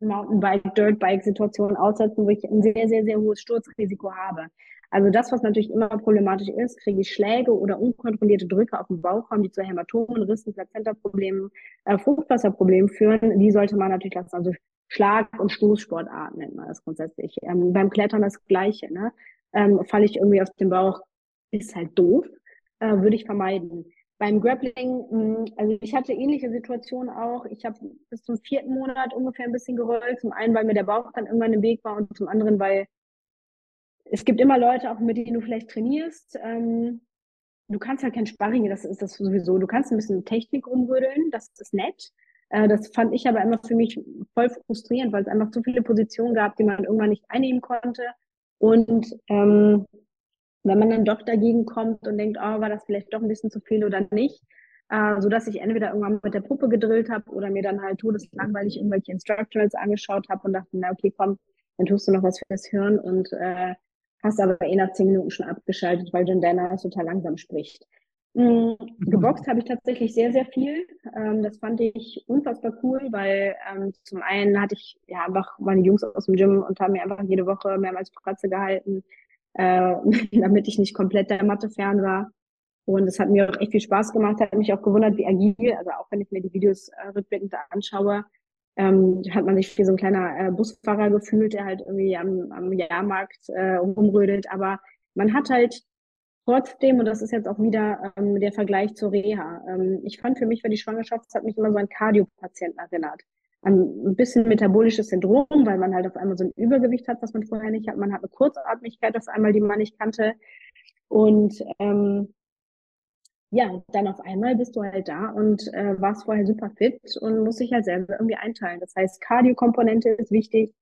Mountainbike, Dirtbike-Situationen aussetzen, wo ich ein sehr, sehr, sehr hohes Sturzrisiko habe. Also das, was natürlich immer problematisch ist, kriege ich Schläge oder unkontrollierte Drücke auf den Bauchraum, die zu Hämatomen, Rissen, Plazenta-Problemen, äh, Fruchtwasserproblemen führen. Die sollte man natürlich lassen. Also Schlag- und Stoßsportarten nennt man das grundsätzlich. Ähm, beim Klettern das Gleiche. Ne? Ähm, falle ich irgendwie auf den Bauch, ist halt doof, äh, würde ich vermeiden. Beim Grappling, mh, hm, also ich hatte ähnliche Situationen auch. Ich habe bis zum vierten Monat ungefähr ein bisschen gerollt. Zum einen, weil mir der Bauch dann irgendwann im Weg war und zum anderen, weil es gibt immer Leute, auch mit denen du vielleicht trainierst. Ähm, du kannst halt kein Sparring, das ist das sowieso. Du kannst ein bisschen Technik umrütteln, das ist nett. Äh, das fand ich aber immer für mich voll frustrierend, weil es einfach zu viele Positionen gab, die man irgendwann nicht einnehmen konnte. Und ähm, wenn man dann doch dagegen kommt und denkt, oh, war das vielleicht doch ein bisschen zu viel oder nicht, äh, so dass ich entweder irgendwann mit der Puppe gedrillt habe oder mir dann halt todeslangweilig irgendwelche Instructionals angeschaut habe und dachte, na okay, komm, dann tust du noch was fürs Hirn und äh, hast aber eh nach zehn Minuten schon abgeschaltet, weil John Dana total langsam spricht. Mhm. Geboxt habe ich tatsächlich sehr, sehr viel. Ähm, das fand ich unfassbar cool, weil ähm, zum einen hatte ich ja einfach meine Jungs aus dem Gym und haben mir einfach jede Woche mehrmals Pratze gehalten, äh, damit ich nicht komplett der Matte fern war. Und es hat mir auch echt viel Spaß gemacht, hat mich auch gewundert, wie agil, also auch wenn ich mir die Videos äh, rückblickend anschaue, ähm, hat man sich wie so ein kleiner äh, Busfahrer gefühlt, der halt irgendwie am, am Jahrmarkt äh, rumrödelt. Aber man hat halt trotzdem, und das ist jetzt auch wieder ähm, der Vergleich zur Reha, ähm, ich fand für mich war die Schwangerschaft, hat mich immer so an Kardiopatienten erinnert. Ein bisschen metabolisches Syndrom, weil man halt auf einmal so ein Übergewicht hat, was man vorher nicht hat. Man hat eine Kurzatmigkeit auf einmal, die man nicht kannte. Und ähm, ja, dann auf einmal bist du halt da und äh, warst vorher super fit und musst dich halt selber irgendwie einteilen. Das heißt, Kardiokomponente ist wichtig,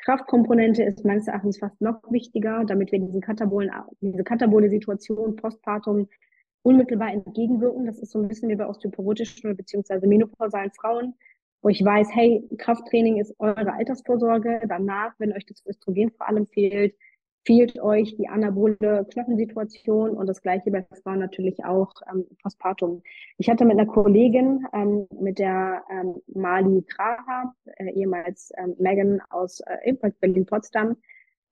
Kraftkomponente ist meines Erachtens fast noch wichtiger, damit wir diesen Katabolen, diese katabole Situation postpartum unmittelbar entgegenwirken. Das ist so ein bisschen wie bei osteoporotischen bzw. menopausalen Frauen, wo ich weiß, hey, Krafttraining ist eure Altersvorsorge. Danach, wenn euch das Östrogen vor allem fehlt, fehlt euch die anabole Knochensituation und das gleiche bei Frauen natürlich auch ähm, postpartum. Ich hatte mit einer Kollegin, ähm, mit der ähm, Mali Kraha, äh, ehemals ähm, Megan aus äh, Impact Berlin-Potsdam,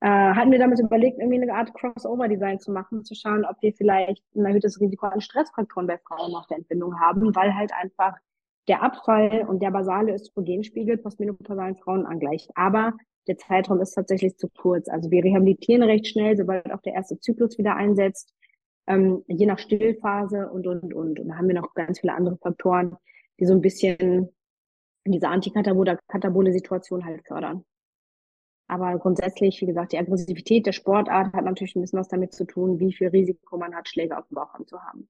äh, hatten wir damit überlegt, irgendwie eine Art Crossover-Design zu machen, zu schauen, ob wir vielleicht ein erhöhtes Risiko an Stressfaktoren bei Frauen nach der Entbindung haben, weil halt einfach der Abfall und der basale Östrogenspiegel postmenopausalen Frauen angleicht. Aber der Zeitraum ist tatsächlich zu kurz. Also wir rehabilitieren recht schnell, sobald auch der erste Zyklus wieder einsetzt, ähm, je nach Stillphase und, und, und. Und da haben wir noch ganz viele andere Faktoren, die so ein bisschen diese antikatabole Situation halt fördern. Aber grundsätzlich, wie gesagt, die Aggressivität der Sportart hat natürlich ein bisschen was damit zu tun, wie viel Risiko man hat, Schläge auf dem Bauch zu haben.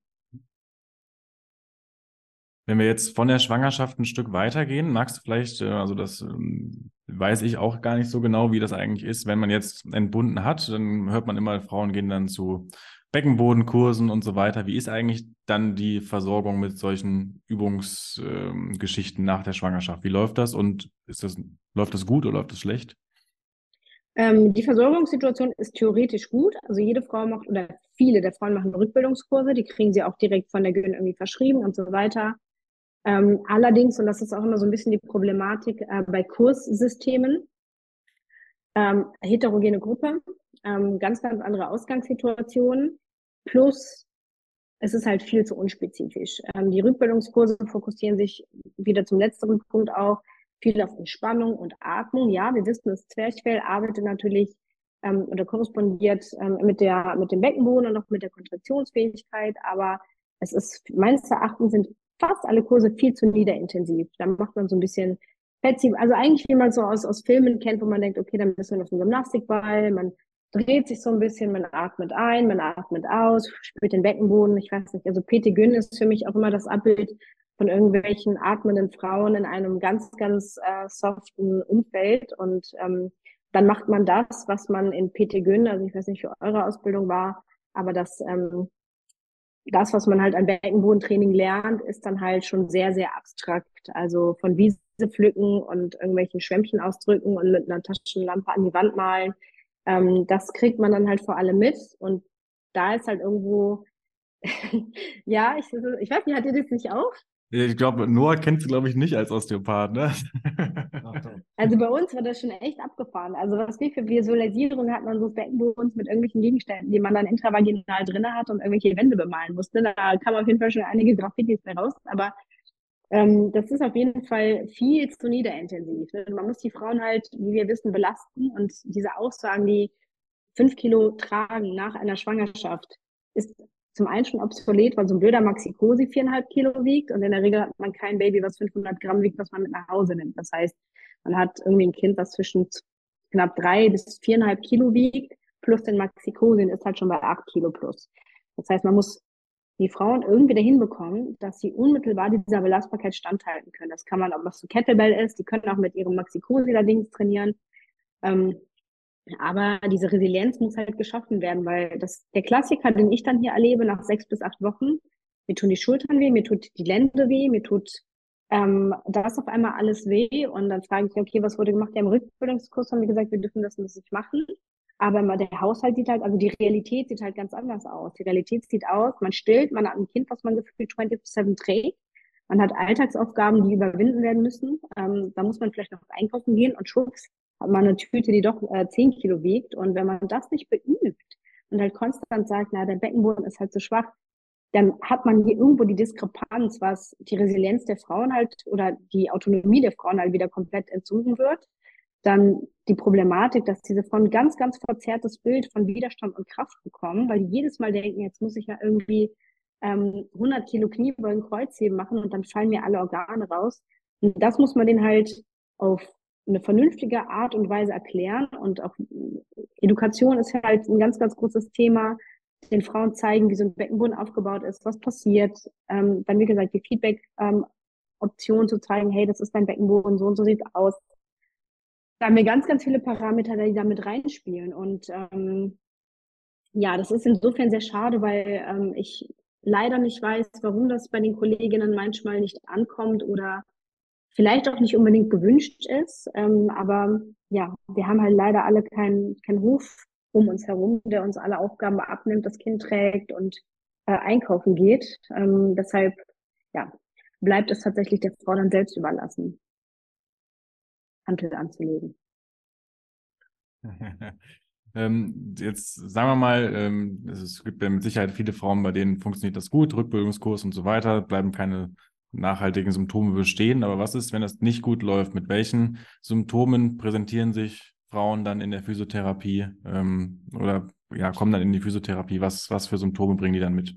Wenn wir jetzt von der Schwangerschaft ein Stück weitergehen, magst du vielleicht, äh, also das ähm, weiß ich auch gar nicht so genau, wie das eigentlich ist, wenn man jetzt entbunden hat, dann hört man immer, Frauen gehen dann zu Beckenbodenkursen und so weiter. Wie ist eigentlich dann die Versorgung mit solchen Übungsgeschichten ähm, nach der Schwangerschaft? Wie läuft das und ist das, läuft das gut oder läuft das schlecht? Ähm, die Versorgungssituation ist theoretisch gut. Also jede Frau macht oder viele der Frauen machen Rückbildungskurse, die kriegen sie auch direkt von der Gyn irgendwie verschrieben und so weiter. Ähm, allerdings, und das ist auch immer so ein bisschen die Problematik äh, bei Kurssystemen, ähm, heterogene Gruppe, ähm, ganz, ganz andere Ausgangssituationen, plus es ist halt viel zu unspezifisch. Ähm, die Rückbildungskurse fokussieren sich wieder zum letzteren Punkt auch viel auf Entspannung und Atmung. Ja, wir wissen, das Zwerchfell arbeitet natürlich ähm, oder korrespondiert ähm, mit der mit dem Beckenboden und auch mit der Kontraktionsfähigkeit, aber es ist meines Erachtens sind fast alle Kurse viel zu niederintensiv. Da macht man so ein bisschen Fettziehen. Also eigentlich, wie man so aus, aus Filmen kennt, wo man denkt, okay, dann ist man auf dem Gymnastikball, man dreht sich so ein bisschen, man atmet ein, man atmet aus, spürt den Beckenboden. Ich weiß nicht, also Pete Gün ist für mich auch immer das Abbild von irgendwelchen atmenden Frauen in einem ganz, ganz äh, soften Umfeld. Und ähm, dann macht man das, was man in Pete Gün, also ich weiß nicht, wie eure Ausbildung war, aber das, ähm, das, was man halt an Beckenbodentraining lernt, ist dann halt schon sehr, sehr abstrakt. Also von Wiese pflücken und irgendwelchen Schwämmchen ausdrücken und mit einer Taschenlampe an die Wand malen ähm, das kriegt man dann halt vor allem mit und da ist halt irgendwo, ja, ich, ich weiß nicht, hat ihr das nicht auch? Ich glaube, Noah kennt sie, glaube ich, nicht als Osteopath, ne? also bei uns war das schon echt abgefahren. Also was wir für Visualisierung hat man so Beckenbodens mit irgendwelchen Gegenständen, die man dann intravaginal drin hat und irgendwelche Wände bemalen musste. Da kam auf jeden Fall schon einige Graffitis raus, aber ähm, das ist auf jeden Fall viel zu niederintensiv. Ne? Man muss die Frauen halt, wie wir wissen, belasten und diese Aussagen, die fünf Kilo tragen nach einer Schwangerschaft, ist zum einen schon obsolet, weil so ein blöder Maxi-Cosi viereinhalb Kilo wiegt und in der Regel hat man kein Baby, was 500 Gramm wiegt, was man mit nach Hause nimmt. Das heißt, man hat irgendwie ein Kind, was zwischen knapp drei bis viereinhalb Kilo wiegt, plus den Maxi-Cosi ist halt schon bei acht Kilo plus. Das heißt, man muss die Frauen irgendwie dahin bekommen, dass sie unmittelbar dieser Belastbarkeit standhalten können. Das kann man, ob das so Kettlebell ist, die können auch mit ihrem Maxi-Cosi-Dings trainieren. Ähm, aber diese Resilienz muss halt geschaffen werden, weil das, der Klassiker, den ich dann hier erlebe, nach sechs bis acht Wochen, mir tun die Schultern weh, mir tut die Lände weh, mir tut ähm, das auf einmal alles weh und dann frage ich, okay, was wurde gemacht? Ja, im Rückbildungskurs haben wir gesagt, wir dürfen das nicht machen. Aber der Haushalt sieht halt, also die Realität sieht halt ganz anders aus. Die Realität sieht aus, man stillt, man hat ein Kind, was man gefühlt 24-7 trägt. Man hat Alltagsaufgaben, die überwinden werden müssen. Ähm, da muss man vielleicht noch einkaufen gehen und schwupps hat man eine Tüte, die doch äh, 10 Kilo wiegt. Und wenn man das nicht beübt und halt konstant sagt, na, der Beckenboden ist halt zu schwach, dann hat man hier irgendwo die Diskrepanz, was die Resilienz der Frauen halt oder die Autonomie der Frauen halt wieder komplett entzogen wird dann die Problematik, dass diese Frauen ganz, ganz verzerrtes Bild von Widerstand und Kraft bekommen, weil die jedes Mal denken, jetzt muss ich ja irgendwie ähm, 100 Kilo Kniebeugen, Kreuzheben machen und dann fallen mir alle Organe raus. Und das muss man denen halt auf eine vernünftige Art und Weise erklären und auch Education ist halt ein ganz, ganz großes Thema. Den Frauen zeigen, wie so ein Beckenboden aufgebaut ist, was passiert. Ähm, dann, wie gesagt, die Feedback-Option ähm, zu zeigen, hey, das ist dein Beckenboden, so und so sieht aus da haben wir ganz, ganz viele Parameter, die da mit reinspielen. Und ähm, ja, das ist insofern sehr schade, weil ähm, ich leider nicht weiß, warum das bei den Kolleginnen manchmal nicht ankommt oder vielleicht auch nicht unbedingt gewünscht ist. Ähm, aber ja, wir haben halt leider alle keinen kein Ruf um uns herum, der uns alle Aufgaben abnimmt, das Kind trägt und äh, einkaufen geht. Ähm, deshalb ja, bleibt es tatsächlich der Frau dann selbst überlassen. Hantel anzulegen. ähm, jetzt sagen wir mal, ähm, es gibt ja mit Sicherheit viele Frauen, bei denen funktioniert das gut, Rückbildungskurs und so weiter, bleiben keine nachhaltigen Symptome bestehen. Aber was ist, wenn das nicht gut läuft? Mit welchen Symptomen präsentieren sich Frauen dann in der Physiotherapie ähm, oder ja, kommen dann in die Physiotherapie? Was, was für Symptome bringen die dann mit?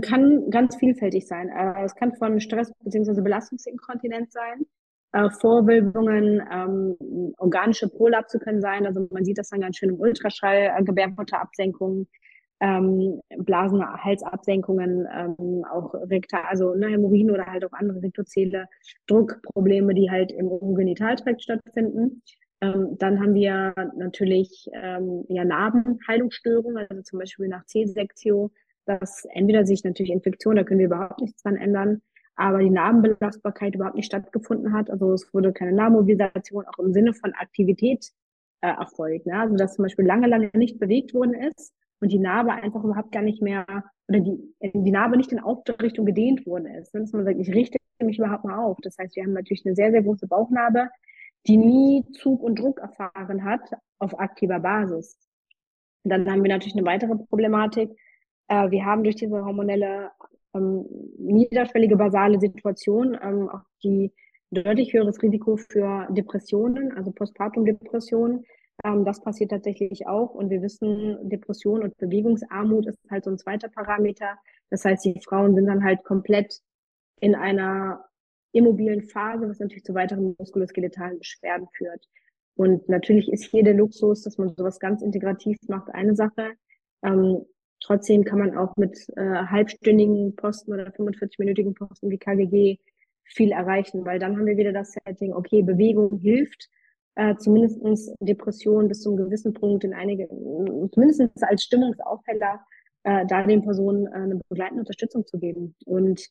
Kann ganz vielfältig sein. Äh, es kann von Stress bzw. Belastungsinkontinenz sein äh, Vorwölbungen, ähm, organische Prolapse können sein. Also man sieht das dann ganz schön im Ultraschall, äh, Gebärmutterabsenkungen, ähm, Blasenhalsabsenkungen, ähm, auch rektal, also ne, Hämorrhoiden oder halt auch andere rektozele Druckprobleme, die halt im Genitaltrakt stattfinden. Ähm, dann haben wir natürlich ähm, ja, Narbenheilungsstörungen, also zum Beispiel nach C-Sektio, dass entweder sich natürlich Infektion, da können wir überhaupt nichts dran ändern, aber die Narbenbelastbarkeit überhaupt nicht stattgefunden hat. Also es wurde keine Narbenmobilisation auch im Sinne von Aktivität äh, erfolgt. Ne? Also dass zum Beispiel lange, lange nicht bewegt worden ist und die Narbe einfach überhaupt gar nicht mehr oder die, die Narbe nicht in Aufrichtung gedehnt worden ist. Dass man sagt, ich richte mich überhaupt mal auf. Das heißt, wir haben natürlich eine sehr, sehr große Bauchnarbe, die nie Zug und Druck erfahren hat auf aktiver Basis. Und dann haben wir natürlich eine weitere Problematik. Äh, wir haben durch diese hormonelle ähm, niederschwellige basale Situation ähm, auch die deutlich höheres Risiko für Depressionen, also Postpartum-Depressionen. Ähm, das passiert tatsächlich auch. Und wir wissen, Depression und Bewegungsarmut ist halt so ein zweiter Parameter. Das heißt, die Frauen sind dann halt komplett in einer immobilen Phase, was natürlich zu weiteren muskuloskeletalen Beschwerden führt. Und natürlich ist hier der Luxus, dass man sowas ganz integrativ macht, eine Sache. Ähm, trotzdem kann man auch mit äh, halbstündigen Posten oder 45-minütigen Posten wie KGG viel erreichen, weil dann haben wir wieder das Setting, okay, Bewegung hilft, äh, zumindest Depressionen bis zu einem gewissen Punkt in einige, zumindest als Stimmungsaufheller, äh, da den Personen äh, eine begleitende Unterstützung zu geben. Und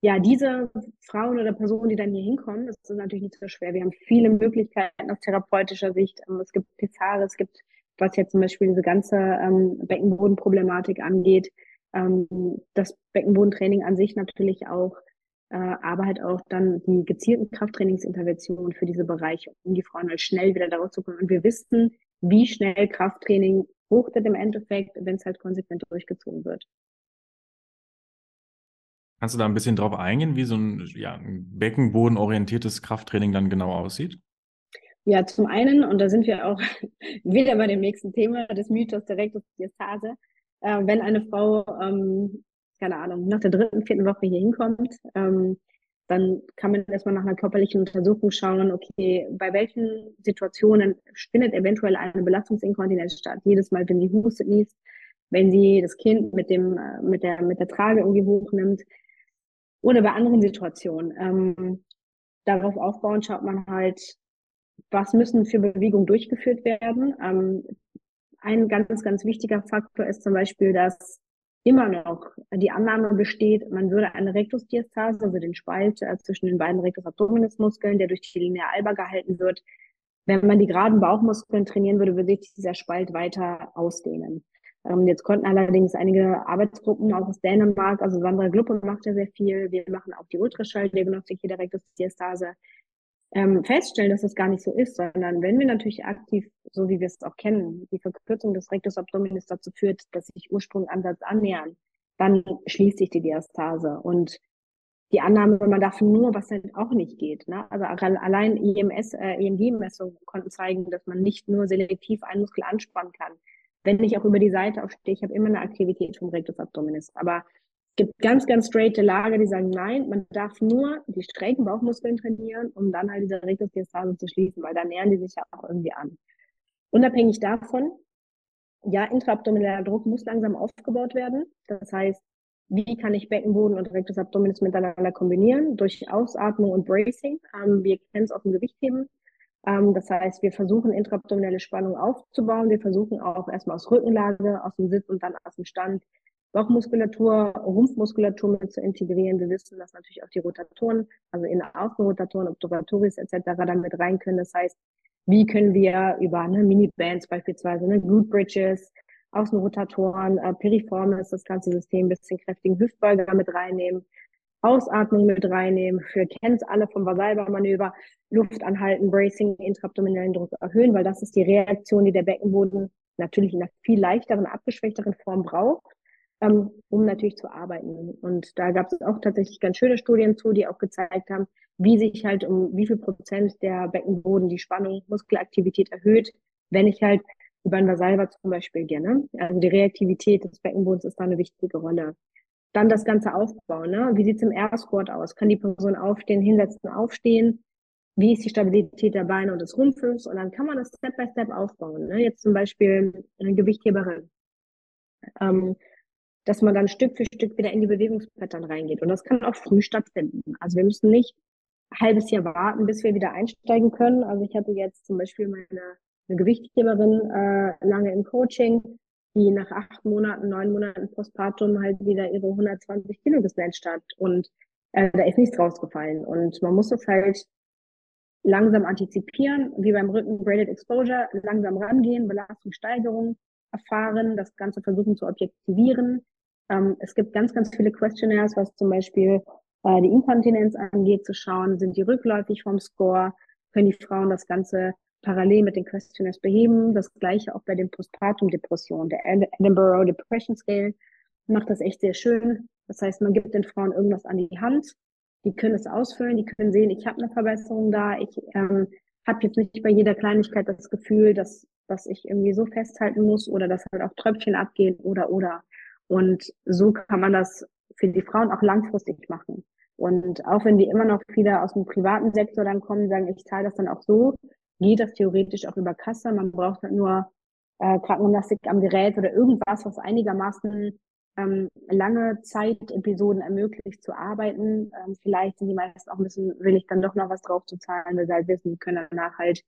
ja, diese Frauen oder Personen, die dann hier hinkommen, das ist natürlich nicht so schwer. Wir haben viele Möglichkeiten aus therapeutischer Sicht. Ähm, es gibt Pizarre, es gibt, was jetzt zum Beispiel diese ganze ähm, Beckenbodenproblematik angeht, ähm, das Beckenbodentraining an sich natürlich auch aber halt auch dann die gezielten Krafttrainingsinterventionen für diese Bereiche, um die Frauen halt schnell wieder daraus zu kommen. Und wir wissen, wie schnell Krafttraining fruchtet im Endeffekt, wenn es halt konsequent durchgezogen wird. Kannst du da ein bisschen drauf eingehen, wie so ein, ja, ein beckenbodenorientiertes Krafttraining dann genau aussieht? Ja, zum einen, und da sind wir auch wieder bei dem nächsten Thema des Mythos der Rektusdiastase, äh, wenn eine Frau ähm, keine Ahnung, nach der dritten, vierten Woche hier hinkommt, ähm, dann kann man erstmal nach einer körperlichen Untersuchung schauen, okay, bei welchen Situationen findet eventuell eine Belastungsinkontinenz statt. Jedes Mal, wenn sie hustet, niest, wenn sie das Kind mit dem, äh, mit der, mit der Trage irgendwie hochnimmt oder bei anderen Situationen. Ähm, darauf aufbauend schaut man halt, was müssen für Bewegungen durchgeführt werden. Ähm, ein ganz, ganz wichtiger Faktor ist zum Beispiel, dass immer noch die Annahme besteht, man würde eine Rektusdiastase, also den Spalt äh, zwischen den beiden Rectus abdominis Muskeln, der durch die Linea alba gehalten wird, wenn man die geraden Bauchmuskeln trainieren würde, würde sich dieser Spalt weiter ausdehnen. Ähm, jetzt konnten allerdings einige Arbeitsgruppen auch aus Dänemark, also Sandra Gluppe macht ja sehr viel, wir machen auch die Ultraschalldiagnostik hier der Rektusdiastase, ähm, feststellen, dass das gar nicht so ist, sondern wenn wir natürlich aktiv, so wie wir es auch kennen, die Verkürzung des Rectus abdominis dazu führt, dass sich Ursprungansatz annähern, dann schließt sich die Diastase. Und die Annahme, man darf nur, was halt auch nicht geht. Ne? Also allein EMS, äh, EMG-Messungen konnten zeigen, dass man nicht nur selektiv einen Muskel anspannen kann. Wenn ich auch über die Seite aufstehe, ich habe immer eine Aktivität vom Rectus abdominis. Aber gibt ganz, ganz straighte Lager, die sagen, nein, man darf nur die schrägen Bauchmuskeln trainieren, um dann halt diese Rektusdiastase zu schließen, weil da nähern die sich ja auch irgendwie an. Unabhängig davon, ja, intraabdominaler Druck muss langsam aufgebaut werden. Das heißt, wie kann ich Beckenboden und Rectus Abdominis miteinander kombinieren? Durch Ausatmung und Bracing. Ähm, wir kennen es aus dem Gewichtheben. Ähm, das heißt, wir versuchen intraabdominelle Spannung aufzubauen. Wir versuchen auch erstmal aus Rückenlage, aus dem Sitz und dann aus dem Stand Bauchmuskulatur, Rumpfmuskulatur mit zu integrieren. Wir wissen, dass natürlich auch die Rotatoren, also in Außenrotatoren, Obturatoris etc. damit rein können. Das heißt, wie können wir über ne, Mini-Bands beispielsweise, ne, Glute Bridges, Außenrotatoren, äh, Piriformis, das ganze System, bisschen kräftigen Hüftbeuger mit reinnehmen, Ausatmung mit reinnehmen, für kennt alle vom Vasalba-Manöver, Luft anhalten, Bracing, intraabdominellen Druck erhöhen, weil das ist die Reaktion, die der Beckenboden natürlich in einer viel leichteren, abgeschwächteren Form braucht ähm, um natürlich zu arbeiten. Und da gab es auch tatsächlich ganz schöne Studien zu, die auch gezeigt haben, wie sich halt um wie viel Prozent der Beckenboden die Spannung, Muskelaktivität erhöht, wenn ich halt über ein Vasalva zum Beispiel gehe. Ne? Also die Reaktivität des Beckenbodens ist da eine wichtige Rolle. Dann das Ganze aufbauen. Ne? Wie sieht es im Air Squat aus? Kann die Person aufstehen, hinsetzen, aufstehen? Wie ist die Stabilität der Beine und des Rumpfes? Und dann kann man das Step by Step aufbauen. Ne? Jetzt zum Beispiel eine Gewichtheberin. Ähm, dass man dann Stück für Stück wieder in die Bewegungspattern reingeht. Und das kann auch früh stattfinden. Also wir müssen nicht ein halbes Jahr warten, bis wir wieder einsteigen können. Also ich hatte jetzt zum Beispiel meine eine Gewichtheberin äh, lange im Coaching, die nach acht Monaten, neun Monaten Postpartum halt wieder ihre 120 Kilo gesnatcht hat. Und äh, da ist nichts rausgefallen. Und man muss es halt langsam antizipieren, wie beim Rücken Graded Exposure, langsam rangehen, Belastungssteigerung erfahren, das Ganze versuchen zu objektivieren. Ähm, es gibt ganz, ganz viele Questionnaires, was zum Beispiel äh, die Inkontinenz angeht, zu schauen, sind die rückläufig vom Score, können die Frauen das Ganze parallel mit den Questionnaires beheben. Das gleiche auch bei den Postpartum-Depressionen. Der Edinburgh Depression Scale macht das echt sehr schön. Das heißt, man gibt den Frauen irgendwas an die Hand. Die können es ausfüllen, die können sehen, ich habe eine Verbesserung da. Ich ähm, habe jetzt nicht bei jeder Kleinigkeit das Gefühl, dass, dass ich irgendwie so festhalten muss oder dass halt auch Tröpfchen abgehen oder oder. Und so kann man das für die Frauen auch langfristig machen. Und auch wenn die immer noch viele aus dem privaten Sektor dann kommen, sagen, ich zahle das dann auch so, geht das theoretisch auch über Kasse. Man braucht halt nur äh, Krankengymnastik am Gerät oder irgendwas, was einigermaßen ähm, lange Zeitepisoden ermöglicht zu arbeiten. Ähm, vielleicht sind die meisten auch ein bisschen will ich dann doch noch was drauf zu zahlen, weil sie halt wissen, die können danach halt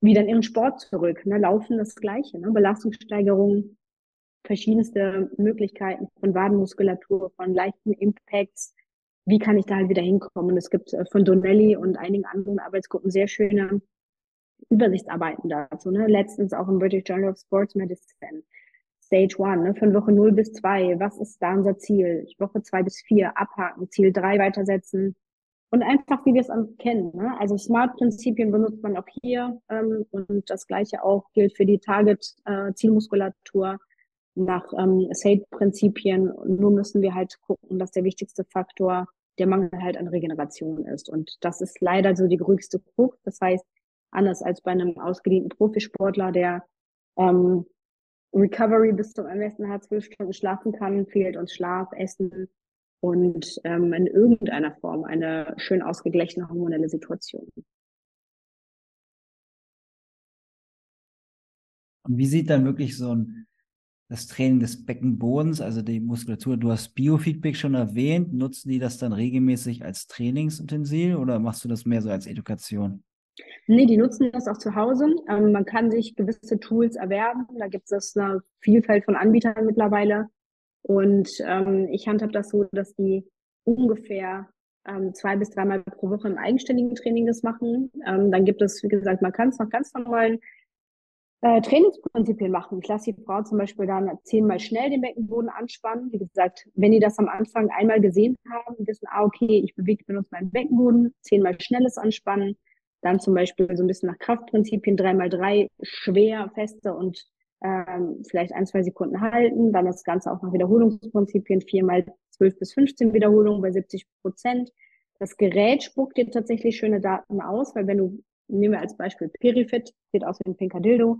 wieder in ihren Sport zurück. Ne? Laufen das Gleiche, ne? Belastungssteigerung, verschiedenste Möglichkeiten von Wadenmuskulatur, von leichten Impacts. Wie kann ich da halt wieder hinkommen? Es gibt äh, von Donnelly und einigen anderen Arbeitsgruppen sehr schöne Übersichtsarbeiten dazu. Ne? Letztens auch im British Journal of Sports Medicine. Stage One, ne? von Woche 0 bis 2. Was ist da unser Ziel? Woche 2 bis 4 abhaken, Ziel 3 weitersetzen. Und einfach, wie wir es kennen. Ne? Also Smart-Prinzipien benutzt man auch hier. Ähm, und das gleiche auch gilt für die Target-Zielmuskulatur. Äh, nach ähm, SAID-Prinzipien. Nur müssen wir halt gucken, dass der wichtigste Faktor der Mangel halt an Regeneration ist. Und das ist leider so die größte Krux. Das heißt, anders als bei einem ausgedienten Profisportler, der ähm, Recovery bis zum Ermessen hat, zwölf Stunden schlafen kann, fehlt uns Schlaf, Essen und ähm, in irgendeiner Form eine schön ausgeglichene hormonelle Situation. Und wie sieht dann wirklich so ein das Training des Beckenbodens, also die Muskulatur, du hast Biofeedback schon erwähnt, nutzen die das dann regelmäßig als Trainingsutensil oder machst du das mehr so als Education? Nee, die nutzen das auch zu Hause. Ähm, man kann sich gewisse Tools erwerben. Da gibt es eine Vielfalt von Anbietern mittlerweile. Und ähm, ich handhabe das so, dass die ungefähr ähm, zwei bis dreimal pro Woche im eigenständigen Training das machen. Ähm, dann gibt es, wie gesagt, man kann es noch ganz normalen äh, Trainingsprinzipien machen. Ich lasse die Frau zum Beispiel dann zehnmal schnell den Beckenboden anspannen. Wie gesagt, wenn die das am Anfang einmal gesehen haben, wissen, ah, okay, ich bewege, benutze meinen Beckenboden, zehnmal schnelles Anspannen, dann zum Beispiel so ein bisschen nach Kraftprinzipien, dreimal drei, schwer, feste und ähm, vielleicht ein, zwei Sekunden halten. Dann das Ganze auch nach Wiederholungsprinzipien, viermal zwölf bis 15 Wiederholungen bei 70 Prozent. Das Gerät spuckt dir tatsächlich schöne Daten aus, weil wenn du nehmen wir als Beispiel Perifit, sieht aus wie ein pinker Dildo,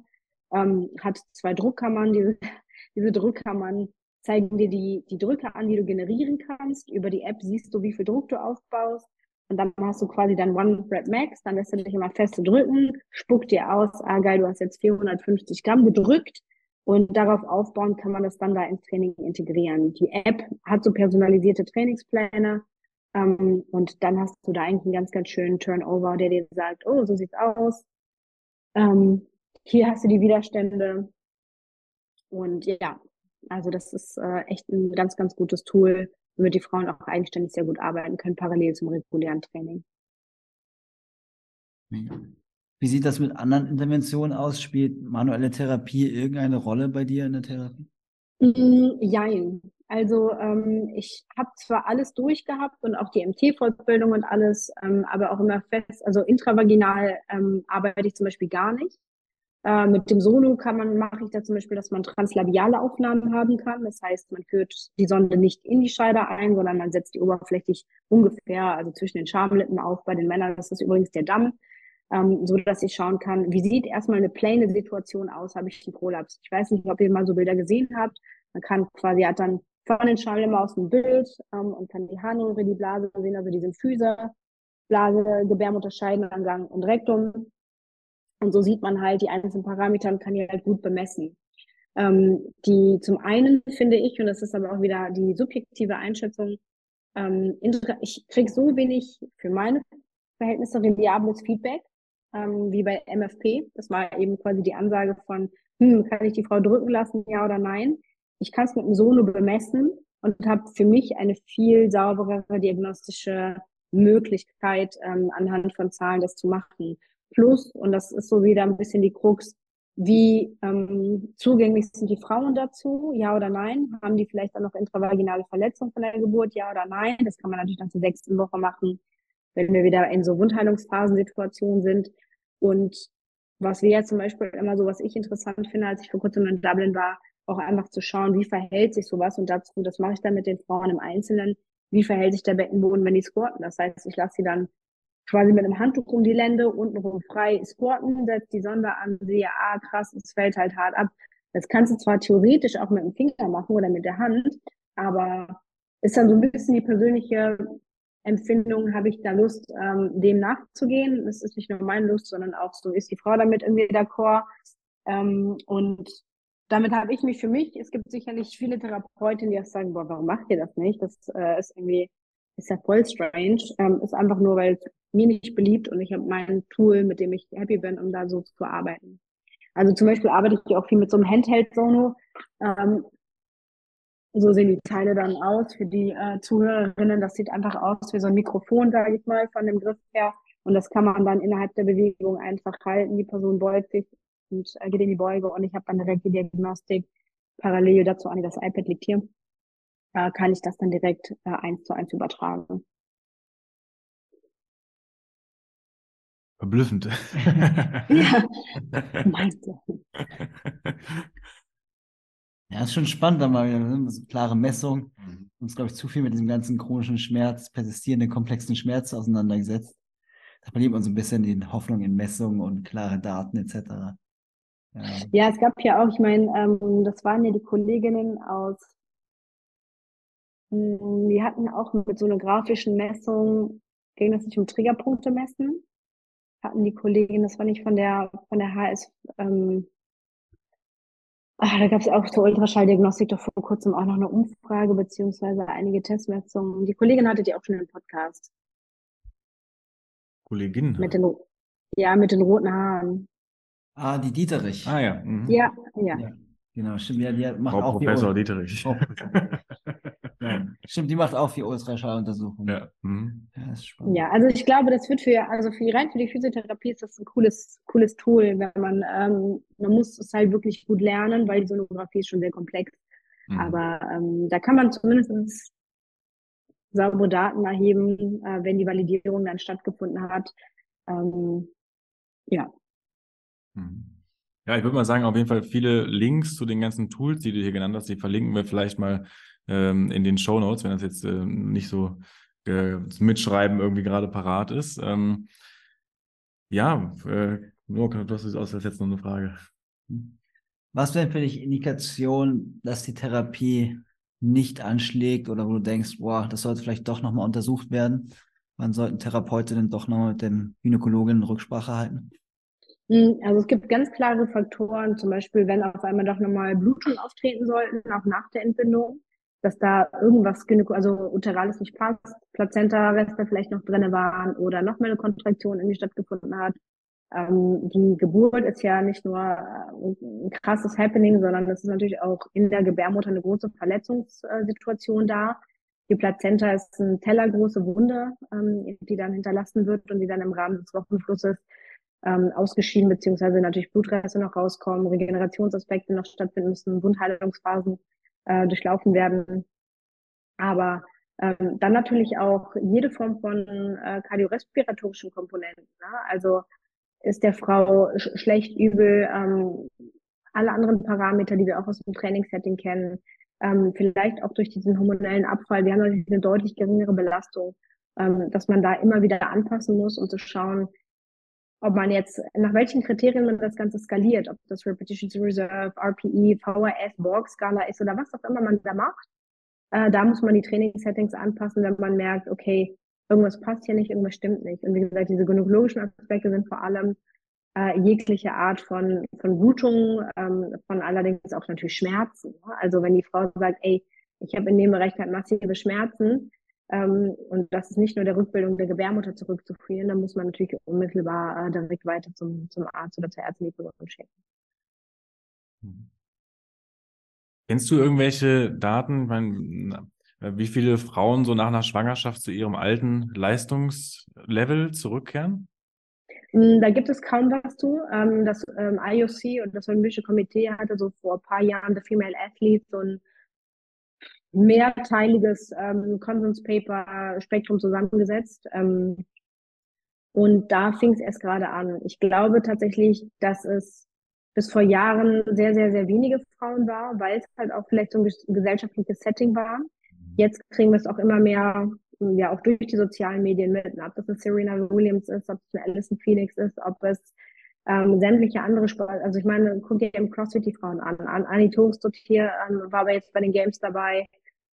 ähm, hat zwei Druckkammern. Diese, diese Druckkammern zeigen dir die, die Drücke an, die du generieren kannst. Über die App siehst du, wie viel Druck du aufbaust. Und dann hast du quasi dein One Rep Max, dann lässt du dich immer feste drücken, spuckt dir aus, ah geil, du hast jetzt 450 Gramm gedrückt. Und darauf aufbauen kann man das dann da ins Training integrieren. Die App hat so personalisierte Trainingspläne, ähm, und dann hast du da eigentlich einen ganz, ganz schönen Turnover, der dir sagt, oh, so sieht's aus. Ähm, hier hast du die Widerstände. Und ja, also das ist äh, echt ein ganz, ganz gutes Tool, womit die Frauen auch eigenständig sehr gut arbeiten können, parallel zum regulären Training. Wie sieht das mit anderen Interventionen aus? Spielt manuelle Therapie irgendeine Rolle bei dir in der Therapie? Mm, jein. Also ähm, ich habe zwar alles durchgehabt und auch die MT-Fortbildung und alles, ähm, aber auch immer fest, also intravaginal ähm, arbeite ich zum Beispiel gar nicht. Äh, mit dem Solo kann man, mache ich da zum Beispiel, dass man translabiale Aufnahmen haben kann. Das heißt, man führt die Sonde nicht in die Scheide ein, sondern man setzt die oberflächlich ungefähr, also zwischen den Schamlippen auf. Bei den Männern das ist übrigens der Damm, ähm, so dass ich schauen kann, wie sieht erstmal eine plane Situation aus, habe ich einen Prolaps. Ich weiß nicht, ob ihr mal so Bilder gesehen habt. Man kann quasi, hat dann von den Schamlippen aus ein Bild ähm, und kann die Harnröhre, die Blase sehen, also die Symphyse, Blase, Gebärmutter, Scheidenangang und Rektum. Und so sieht man halt die einzelnen Parameter und kann die halt gut bemessen. Ähm, die zum einen finde ich, und das ist aber auch wieder die subjektive Einschätzung, ähm, ich kriege so wenig für meine Verhältnisse reliables Feedback ähm, wie bei MFP. Das war eben quasi die Ansage von, hm, kann ich die Frau drücken lassen, ja oder nein? Ich kann es mit dem Sono bemessen und habe für mich eine viel sauberere diagnostische Möglichkeit, ähm, anhand von Zahlen das zu machen. Plus, und das ist so wieder ein bisschen die Krux, wie ähm, zugänglich sind die Frauen dazu? Ja oder nein? Haben die vielleicht auch noch intravaginale Verletzungen von der Geburt? Ja oder nein? Das kann man natürlich nach der sechsten Woche machen, wenn wir wieder in so Wundheilungsphasensituationen sind. Und was wir jetzt zum Beispiel immer so, was ich interessant finde, als ich vor kurzem in Dublin war, auch einfach zu schauen, wie verhält sich sowas und dazu, das mache ich dann mit den Frauen im Einzelnen, wie verhält sich der Beckenboden, wenn die squatten. Das heißt, ich lasse sie dann quasi mit einem Handtuch um die Lände, untenrum frei squatten, setze die Sonde an, sehe, ah krass, es fällt halt hart ab. Das kannst du zwar theoretisch auch mit dem Finger machen oder mit der Hand, aber ist dann so ein bisschen die persönliche Empfindung, habe ich da Lust, ähm, dem nachzugehen. Es ist nicht nur meine Lust, sondern auch so, ist die Frau damit irgendwie d'accord? Ähm, und damit habe ich mich für mich, es gibt sicherlich viele Therapeutinnen, die auch sagen, boah, warum macht ihr das nicht? Das äh, ist irgendwie, ist ja voll strange. Ähm, ist einfach nur, weil es mir nicht beliebt und ich habe mein Tool, mit dem ich happy bin, um da so zu arbeiten. Also zum Beispiel arbeite ich auch viel mit so einem Handheld-Sono. Ähm, so sehen die Teile dann aus für die äh, Zuhörerinnen. Das sieht einfach aus wie so ein Mikrofon, sage ich mal, von dem Griff her. Und das kann man dann innerhalb der Bewegung einfach halten. Die Person beugt sich und äh, geht in die Beuge und ich habe dann direkt die Diagnostik parallel dazu an, das iPad liegt hier, äh, kann ich das dann direkt äh, eins zu eins übertragen. Verblüffend. ja, meinst du. Ja, ist schon spannend, da mal wieder ne? so klare Messung. Mhm. Uns, glaube ich, zu viel mit diesem ganzen chronischen Schmerz, persistierenden, komplexen Schmerz auseinandergesetzt. Da verliert man so ein bisschen die Hoffnung in Messungen und klare Daten etc. Ja. ja, es gab ja auch, ich meine, ähm, das waren ja die Kolleginnen aus, hm, die hatten auch mit so einer grafischen Messung, ging das nicht um Triggerpunkte messen, hatten die Kolleginnen, das war nicht von der, von der HS, ähm, ach, da gab es auch zur Ultraschalldiagnostik doch vor kurzem auch noch eine Umfrage beziehungsweise einige Testmessungen. Die Kollegin hatte die auch schon im Podcast. Kollegin? Mit den, ja, mit den roten Haaren. Ah, die Dieterich. Ah ja. Mhm. Ja, ja. ja. Genau, stimmt. Ja, die macht Frau auch Professor Dieterich. ja. Stimmt, die macht auch viel Ultraschalluntersuchungen. Ja. Mhm. ja, ist spannend. Ja, also ich glaube, das wird für, also für die rein für die Physiotherapie ist das ein cooles, cooles Tool, wenn man, ähm, man muss es halt wirklich gut lernen, weil die Sonographie ist schon sehr komplex. Mhm. Aber ähm, da kann man zumindest saubere Daten erheben, äh, wenn die Validierung dann stattgefunden hat. Ähm, ja. Ja, ich würde mal sagen, auf jeden Fall viele Links zu den ganzen Tools, die du hier genannt hast, die verlinken wir vielleicht mal ähm, in den Show Notes, wenn das jetzt äh, nicht so äh, mitschreiben irgendwie gerade parat ist. Ähm, ja, äh, nur du hast aus jetzt noch eine Frage. Was wäre für dich Indikation, dass die Therapie nicht anschlägt oder wo du denkst, boah, das sollte vielleicht doch nochmal untersucht werden? Wann sollten Therapeutinnen doch nochmal mit dem Gynäkologen Rücksprache halten? Hm, also es gibt ganz klare Faktoren, zum Beispiel, wenn auf einmal doch nochmal Blutungen auftreten sollten, auch nach der Entbindung, dass da irgendwas, also uterales nicht passt, Plazenta-Reste vielleicht noch drinne waren oder nochmal eine Kontraktion irgendwie stattgefunden hat. Ähm, die Geburt ist ja nicht nur äh, ein krasses Happening, sondern es ist natürlich auch in der Gebärmutter eine große Verletzungssituation da. Die Plazenta ist eine tellergroße Wunde, ähm, die dann hinterlassen wird und die dann im Rahmen des Wochenflusses ähm, ausgeschieden, beziehungsweise natürlich Blutreste noch rauskommen, Regenerationsaspekte noch stattfinden müssen, Wundheilungsphasen äh, durchlaufen werden. Aber ähm, dann natürlich auch jede Form von äh, kardiorespiratorischen Komponenten. Ne? Also ist der Frau sch schlecht, übel, ähm, alle anderen Parameter, die wir auch aus dem Trainingssetting kennen, ähm, vielleicht auch durch diesen hormonellen Abfall. Wir haben natürlich eine deutlich geringere Belastung, ähm, dass man da immer wieder anpassen muss, um zu schauen, ob man jetzt, nach welchen Kriterien man das Ganze skaliert, ob das Repetition to Reserve, RPE, VRS, Borg-Skala ist oder was auch immer man da macht. Äh, da muss man die Trainingssettings anpassen, wenn man merkt, okay, irgendwas passt hier nicht, irgendwas stimmt nicht. Und wie gesagt, diese gynäkologischen Aspekte sind vor allem äh, jegliche Art von, von Blutung, ähm, von allerdings auch natürlich Schmerzen. Ne? Also wenn die Frau sagt, ey, ich habe in dem Bereich halt massive Schmerzen, und das ist nicht nur der Rückbildung der Gebärmutter zurückzuführen, da muss man natürlich unmittelbar äh, direkt weiter zum, zum Arzt oder zur Ärztin die Person schicken. Kennst du irgendwelche Daten? Meine, wie viele Frauen so nach einer Schwangerschaft zu ihrem alten Leistungslevel zurückkehren? Da gibt es kaum was zu. Ähm, das ähm, IOC und das Olympische Komitee hatte so vor ein paar Jahren The Female Athlete so ein mehrteiliges ähm, Konsenspaper-Spektrum zusammengesetzt. Ähm, und da fing es erst gerade an. Ich glaube tatsächlich, dass es bis vor Jahren sehr, sehr, sehr wenige Frauen war, weil es halt auch vielleicht so ein gesellschaftliches Setting war. Jetzt kriegen wir es auch immer mehr, ja, auch durch die sozialen Medien mit. Ob das eine Serena Williams ist, ob es eine Alison Phoenix ist, ob es ähm, sämtliche andere Sport, also ich meine, guck dir im CrossFit die Frauen an. an Annie Toast hier ähm, war aber jetzt bei den Games dabei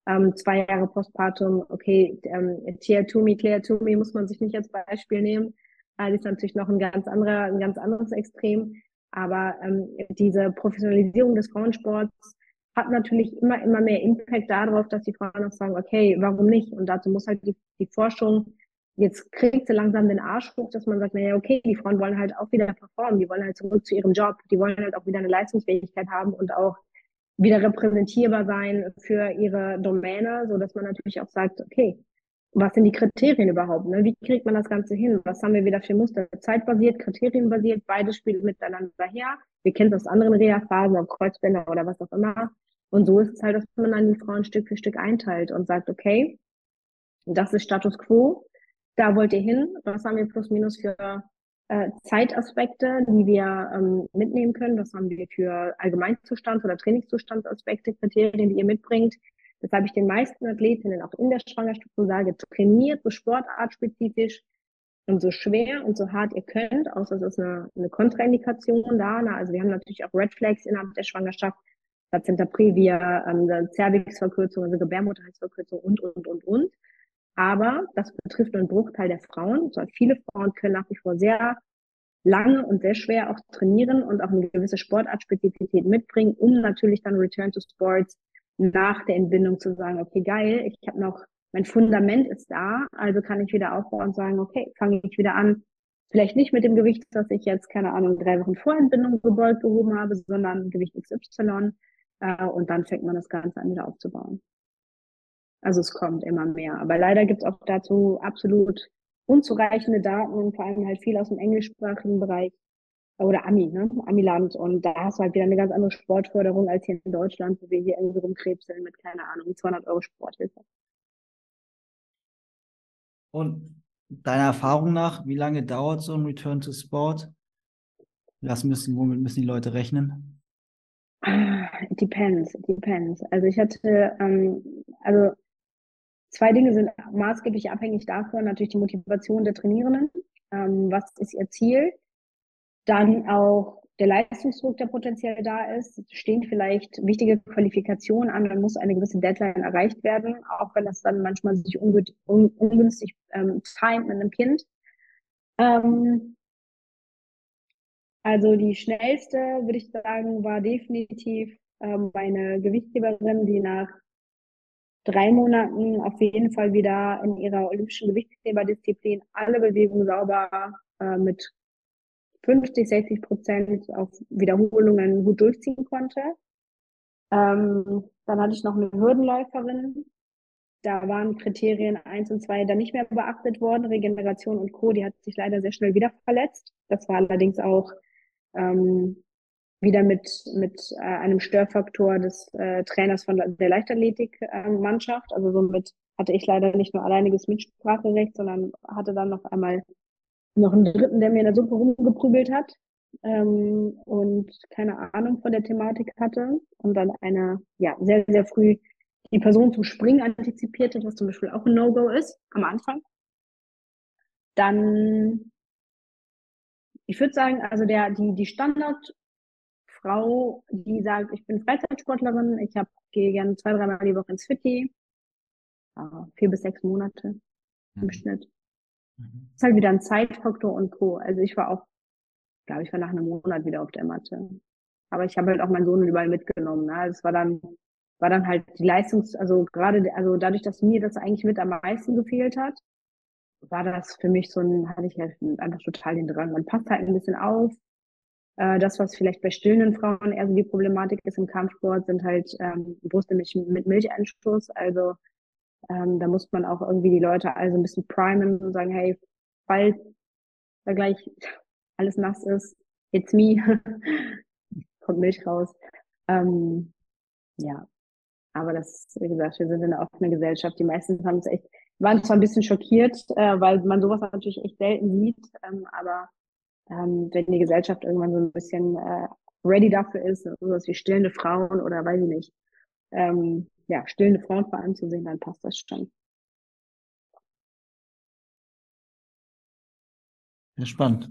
ähm, zwei Jahre Postpartum, okay, ähm, Claire Toomey muss man sich nicht als Beispiel nehmen. Äh, die ist natürlich noch ein ganz anderer, ein ganz anderes Extrem. Aber ähm, diese Professionalisierung des Frauensports hat natürlich immer, immer mehr Impact darauf, dass die Frauen auch sagen, okay, warum nicht? Und dazu muss halt die, die Forschung, jetzt kriegt sie langsam den Arsch hoch, dass man sagt, naja, okay, die Frauen wollen halt auch wieder performen, die wollen halt zurück zu ihrem Job, die wollen halt auch wieder eine Leistungsfähigkeit haben und auch wieder repräsentierbar sein für ihre Domäne, so dass man natürlich auch sagt, okay, was sind die Kriterien überhaupt? Ne? Wie kriegt man das Ganze hin? Was haben wir wieder für Muster? Zeitbasiert, kriterienbasiert, beides spielt miteinander her. Wir kennen es aus anderen Reha-Phasen, Kreuzbänder oder was auch immer. Und so ist es halt, dass man dann die Frauen Stück für Stück einteilt und sagt, okay, das ist Status Quo, da wollt ihr hin, was haben wir plus minus für äh, Zeitaspekte, die wir ähm, mitnehmen können. Was haben wir für Allgemeinzustands- oder Trainingszustandsaspekte, Kriterien, die ihr mitbringt. Das habe ich den meisten Athletinnen auch in der Schwangerschaft sage, trainiert so sportartspezifisch und so schwer und so hart ihr könnt, außer es ist eine, eine Kontraindikation da. Na, also wir haben natürlich auch Red Flags innerhalb der Schwangerschaft, Plazenta Previa, ähm, Cervixverkürzung, also Gebärmutterhalsverkürzung und, und, und, und. Aber das betrifft nur einen Bruchteil der Frauen. Also viele Frauen können nach wie vor sehr lange und sehr schwer auch trainieren und auch eine gewisse Sportartspezifität mitbringen, um natürlich dann Return to Sports nach der Entbindung zu sagen, okay, geil, ich habe noch, mein Fundament ist da, also kann ich wieder aufbauen und sagen, okay, fange ich wieder an, vielleicht nicht mit dem Gewicht, das ich jetzt, keine Ahnung, drei Wochen vor Entbindung gebeugt gehoben habe, sondern Gewicht XY äh, und dann fängt man das Ganze an wieder aufzubauen. Also es kommt immer mehr. Aber leider gibt es auch dazu absolut unzureichende Daten und vor allem halt viel aus dem englischsprachigen Bereich oder Ami, ne? Amiland. Und da hast du halt wieder eine ganz andere Sportförderung als hier in Deutschland, wo wir hier irgendwie rumkrebseln mit, keine Ahnung, 200 Euro Sporthilfe. Und deiner Erfahrung nach, wie lange dauert so ein Return to Sport? Was müssen, womit müssen die Leute rechnen? It depends, it depends. Also ich hatte, ähm, also Zwei Dinge sind maßgeblich abhängig davon, natürlich die Motivation der Trainierenden. Ähm, was ist ihr Ziel? Dann auch der Leistungsdruck, der potenziell da ist. Stehen vielleicht wichtige Qualifikationen an, dann muss eine gewisse Deadline erreicht werden, auch wenn das dann manchmal sich un un ungünstig ähm, timet mit einem Kind. Ähm, also die schnellste, würde ich sagen, war definitiv ähm, meine Gewichtheberin, die nach drei Monaten auf jeden Fall wieder in ihrer olympischen Gewichtstheberdisziplin alle Bewegungen sauber äh, mit 50, 60 Prozent auf Wiederholungen gut durchziehen konnte. Ähm, dann hatte ich noch eine Hürdenläuferin. Da waren Kriterien eins und zwei dann nicht mehr beachtet worden. Regeneration und Co. Die hat sich leider sehr schnell wieder verletzt. Das war allerdings auch ähm, wieder mit, mit äh, einem Störfaktor des äh, Trainers von der Leichtathletik-Mannschaft. Äh, also somit hatte ich leider nicht nur alleiniges Mitspracherecht, sondern hatte dann noch einmal noch einen Dritten, der mir in der Suppe rumgeprügelt hat ähm, und keine Ahnung von der Thematik hatte und dann eine, ja, sehr, sehr früh die Person zum Springen antizipiert hat, was zum Beispiel auch ein No-Go ist am Anfang. Dann, ich würde sagen, also der, die, die Standard Frau, die sagt, ich bin Freizeitsportlerin, ich hab, gehe gerne zwei, dreimal die Woche ins Fitti. Ja, vier bis sechs Monate im mhm. Schnitt. Mhm. Ist halt wieder ein Zeitfaktor und Co. Also ich war auch, glaube ich, war nach einem Monat wieder auf der Matte. Aber ich habe halt auch meinen Sohn überall mitgenommen. Ne? Also es war dann, war dann halt die Leistungs-, also gerade, also dadurch, dass mir das eigentlich mit am meisten gefehlt hat, war das für mich so ein, hatte ich halt einfach total den Drang. Man passt halt ein bisschen auf, äh, das, was vielleicht bei stillenden Frauen eher so die Problematik ist im Kampfsport, sind halt ähm, Brüste mit, mit Milcheinstoß. Also Ähm, da muss man auch irgendwie die Leute also ein bisschen primen und sagen, hey, falls da gleich alles nass ist, it's me, kommt Milch raus. Ähm, ja, aber das, wie gesagt, wir sind in einer offenen Gesellschaft. Die meisten haben es echt, waren zwar ein bisschen schockiert, äh, weil man sowas natürlich echt selten sieht, ähm, aber ähm, wenn die Gesellschaft irgendwann so ein bisschen äh, ready dafür ist, sowas wie stillende Frauen oder weiß ich nicht, ähm, ja, stillende Frauen vor allem zu sehen, dann passt das schon. Ja, spannend.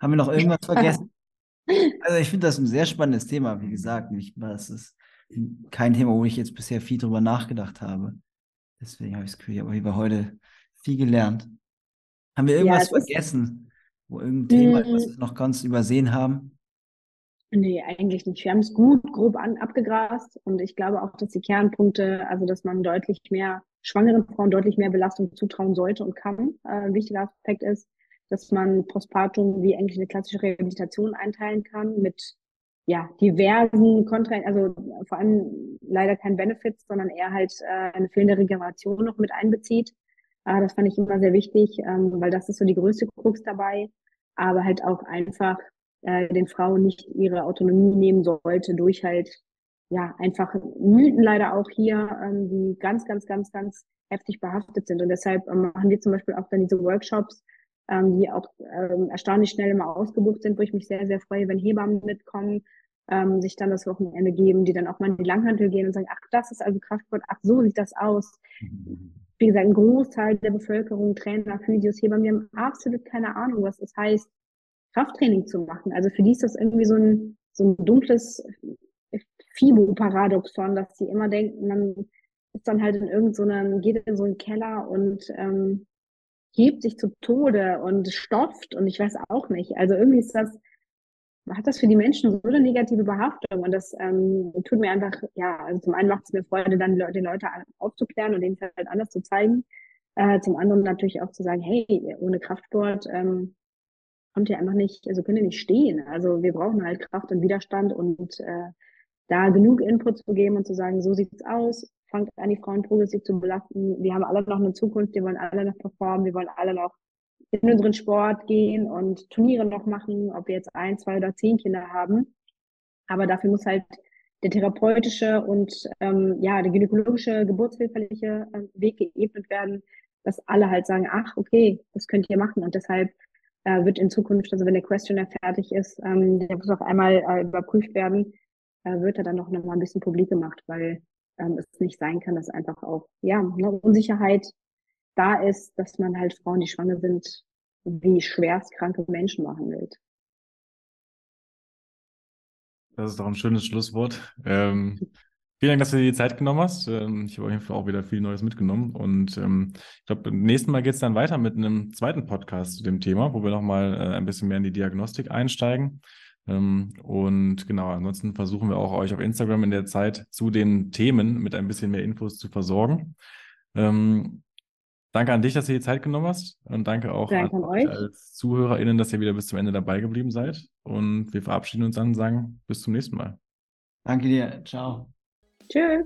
Haben wir noch irgendwas vergessen? Also ich finde das ein sehr spannendes Thema, wie gesagt. Ich, das ist kein Thema, wo ich jetzt bisher viel drüber nachgedacht habe. Deswegen habe ich das Gefühl, habe über heute viel gelernt. Haben wir irgendwas ja, vergessen? Wo irgendein Thema, ist, was wir noch ganz übersehen haben? Nee, eigentlich nicht. Wir haben es gut, grob an, abgegrast und ich glaube auch, dass die Kernpunkte, also dass man deutlich mehr, schwangeren Frauen deutlich mehr Belastung zutrauen sollte und kann, äh, ein wichtiger Aspekt ist, dass man Postpartum wie eigentlich eine klassische Rehabilitation einteilen kann mit ja, diversen Kontra, also vor allem leider kein Benefits, sondern eher halt äh, eine fehlende Regeneration noch mit einbezieht. Äh, das fand ich immer sehr wichtig, ähm, weil das ist so die größte Krux dabei. Aber halt auch einfach äh, den Frauen nicht ihre Autonomie nehmen sollte durch halt ja einfach Mythen leider auch hier, ähm, die ganz, ganz, ganz, ganz heftig behaftet sind. Und deshalb ähm, machen wir zum Beispiel auch dann diese Workshops, ähm, die auch ähm, erstaunlich schnell immer ausgebucht sind, wo ich mich sehr, sehr freue, wenn Hebammen mitkommen, ähm, sich dann das Wochenende geben, die dann auch mal in die Langhantel gehen und sagen, ach, das ist also Kraftsport, ach, so sieht das aus. Wie gesagt, ein Großteil der Bevölkerung, Trainer, Physios, Hebammen, die haben absolut keine Ahnung, was das heißt, Krafttraining zu machen. Also für die ist das irgendwie so ein, so ein dunkles Fibo-Paradoxon, dass sie immer denken, man ist dann halt in irgendeinem, so geht in so einen Keller und ähm, hebt sich zu Tode und stofft und ich weiß auch nicht. Also irgendwie ist das, hat das für die Menschen so eine negative Behaftung und das ähm, tut mir einfach, ja, also zum einen macht es mir Freude, dann die Leute aufzuklären und denen es halt anders zu zeigen. Äh, zum anderen natürlich auch zu sagen, hey, ohne Kraftsport ähm, kommt ihr einfach nicht, also könnt ihr nicht stehen. Also wir brauchen halt Kraft und Widerstand und äh, da genug Input zu geben und zu sagen, so sieht's aus, fangt an, die Frauen progressiv zu belasten. Wir haben alle noch eine Zukunft, wir wollen alle noch performen, wir wollen alle noch in unseren Sport gehen und Turniere noch machen, ob wir jetzt ein, zwei oder zehn Kinder haben. Aber dafür muss halt der therapeutische und ähm, ja, der gynäkologische, geburtshilferliche äh, Weg geebnet werden, dass alle halt sagen, ach, okay, das könnt ihr machen. Und deshalb äh, wird in Zukunft, also wenn der Questionnaire fertig ist, ähm, der muss auf einmal äh, überprüft werden, äh, wird er dann noch, mal ein bisschen publik gemacht, weil ähm, es nicht sein kann, dass einfach auch ja eine Unsicherheit da ist, dass man halt Frauen, die schwanger sind, wie schwerstkranke Menschen behandelt. Das ist doch ein schönes Schlusswort. Ähm, vielen Dank, dass du dir die Zeit genommen hast. Ähm, ich habe auf jeden Fall auch wieder viel Neues mitgenommen. Und ähm, ich glaube, beim nächsten Mal geht es dann weiter mit einem zweiten Podcast zu dem Thema, wo wir nochmal äh, ein bisschen mehr in die Diagnostik einsteigen. Ähm, und genau, ansonsten versuchen wir auch euch auf Instagram in der Zeit zu den Themen mit ein bisschen mehr Infos zu versorgen. Danke an dich, dass du die Zeit genommen hast und danke auch danke an euch als ZuhörerInnen, dass ihr wieder bis zum Ende dabei geblieben seid. Und wir verabschieden uns dann und sagen bis zum nächsten Mal. Danke dir. Ciao. Tschüss.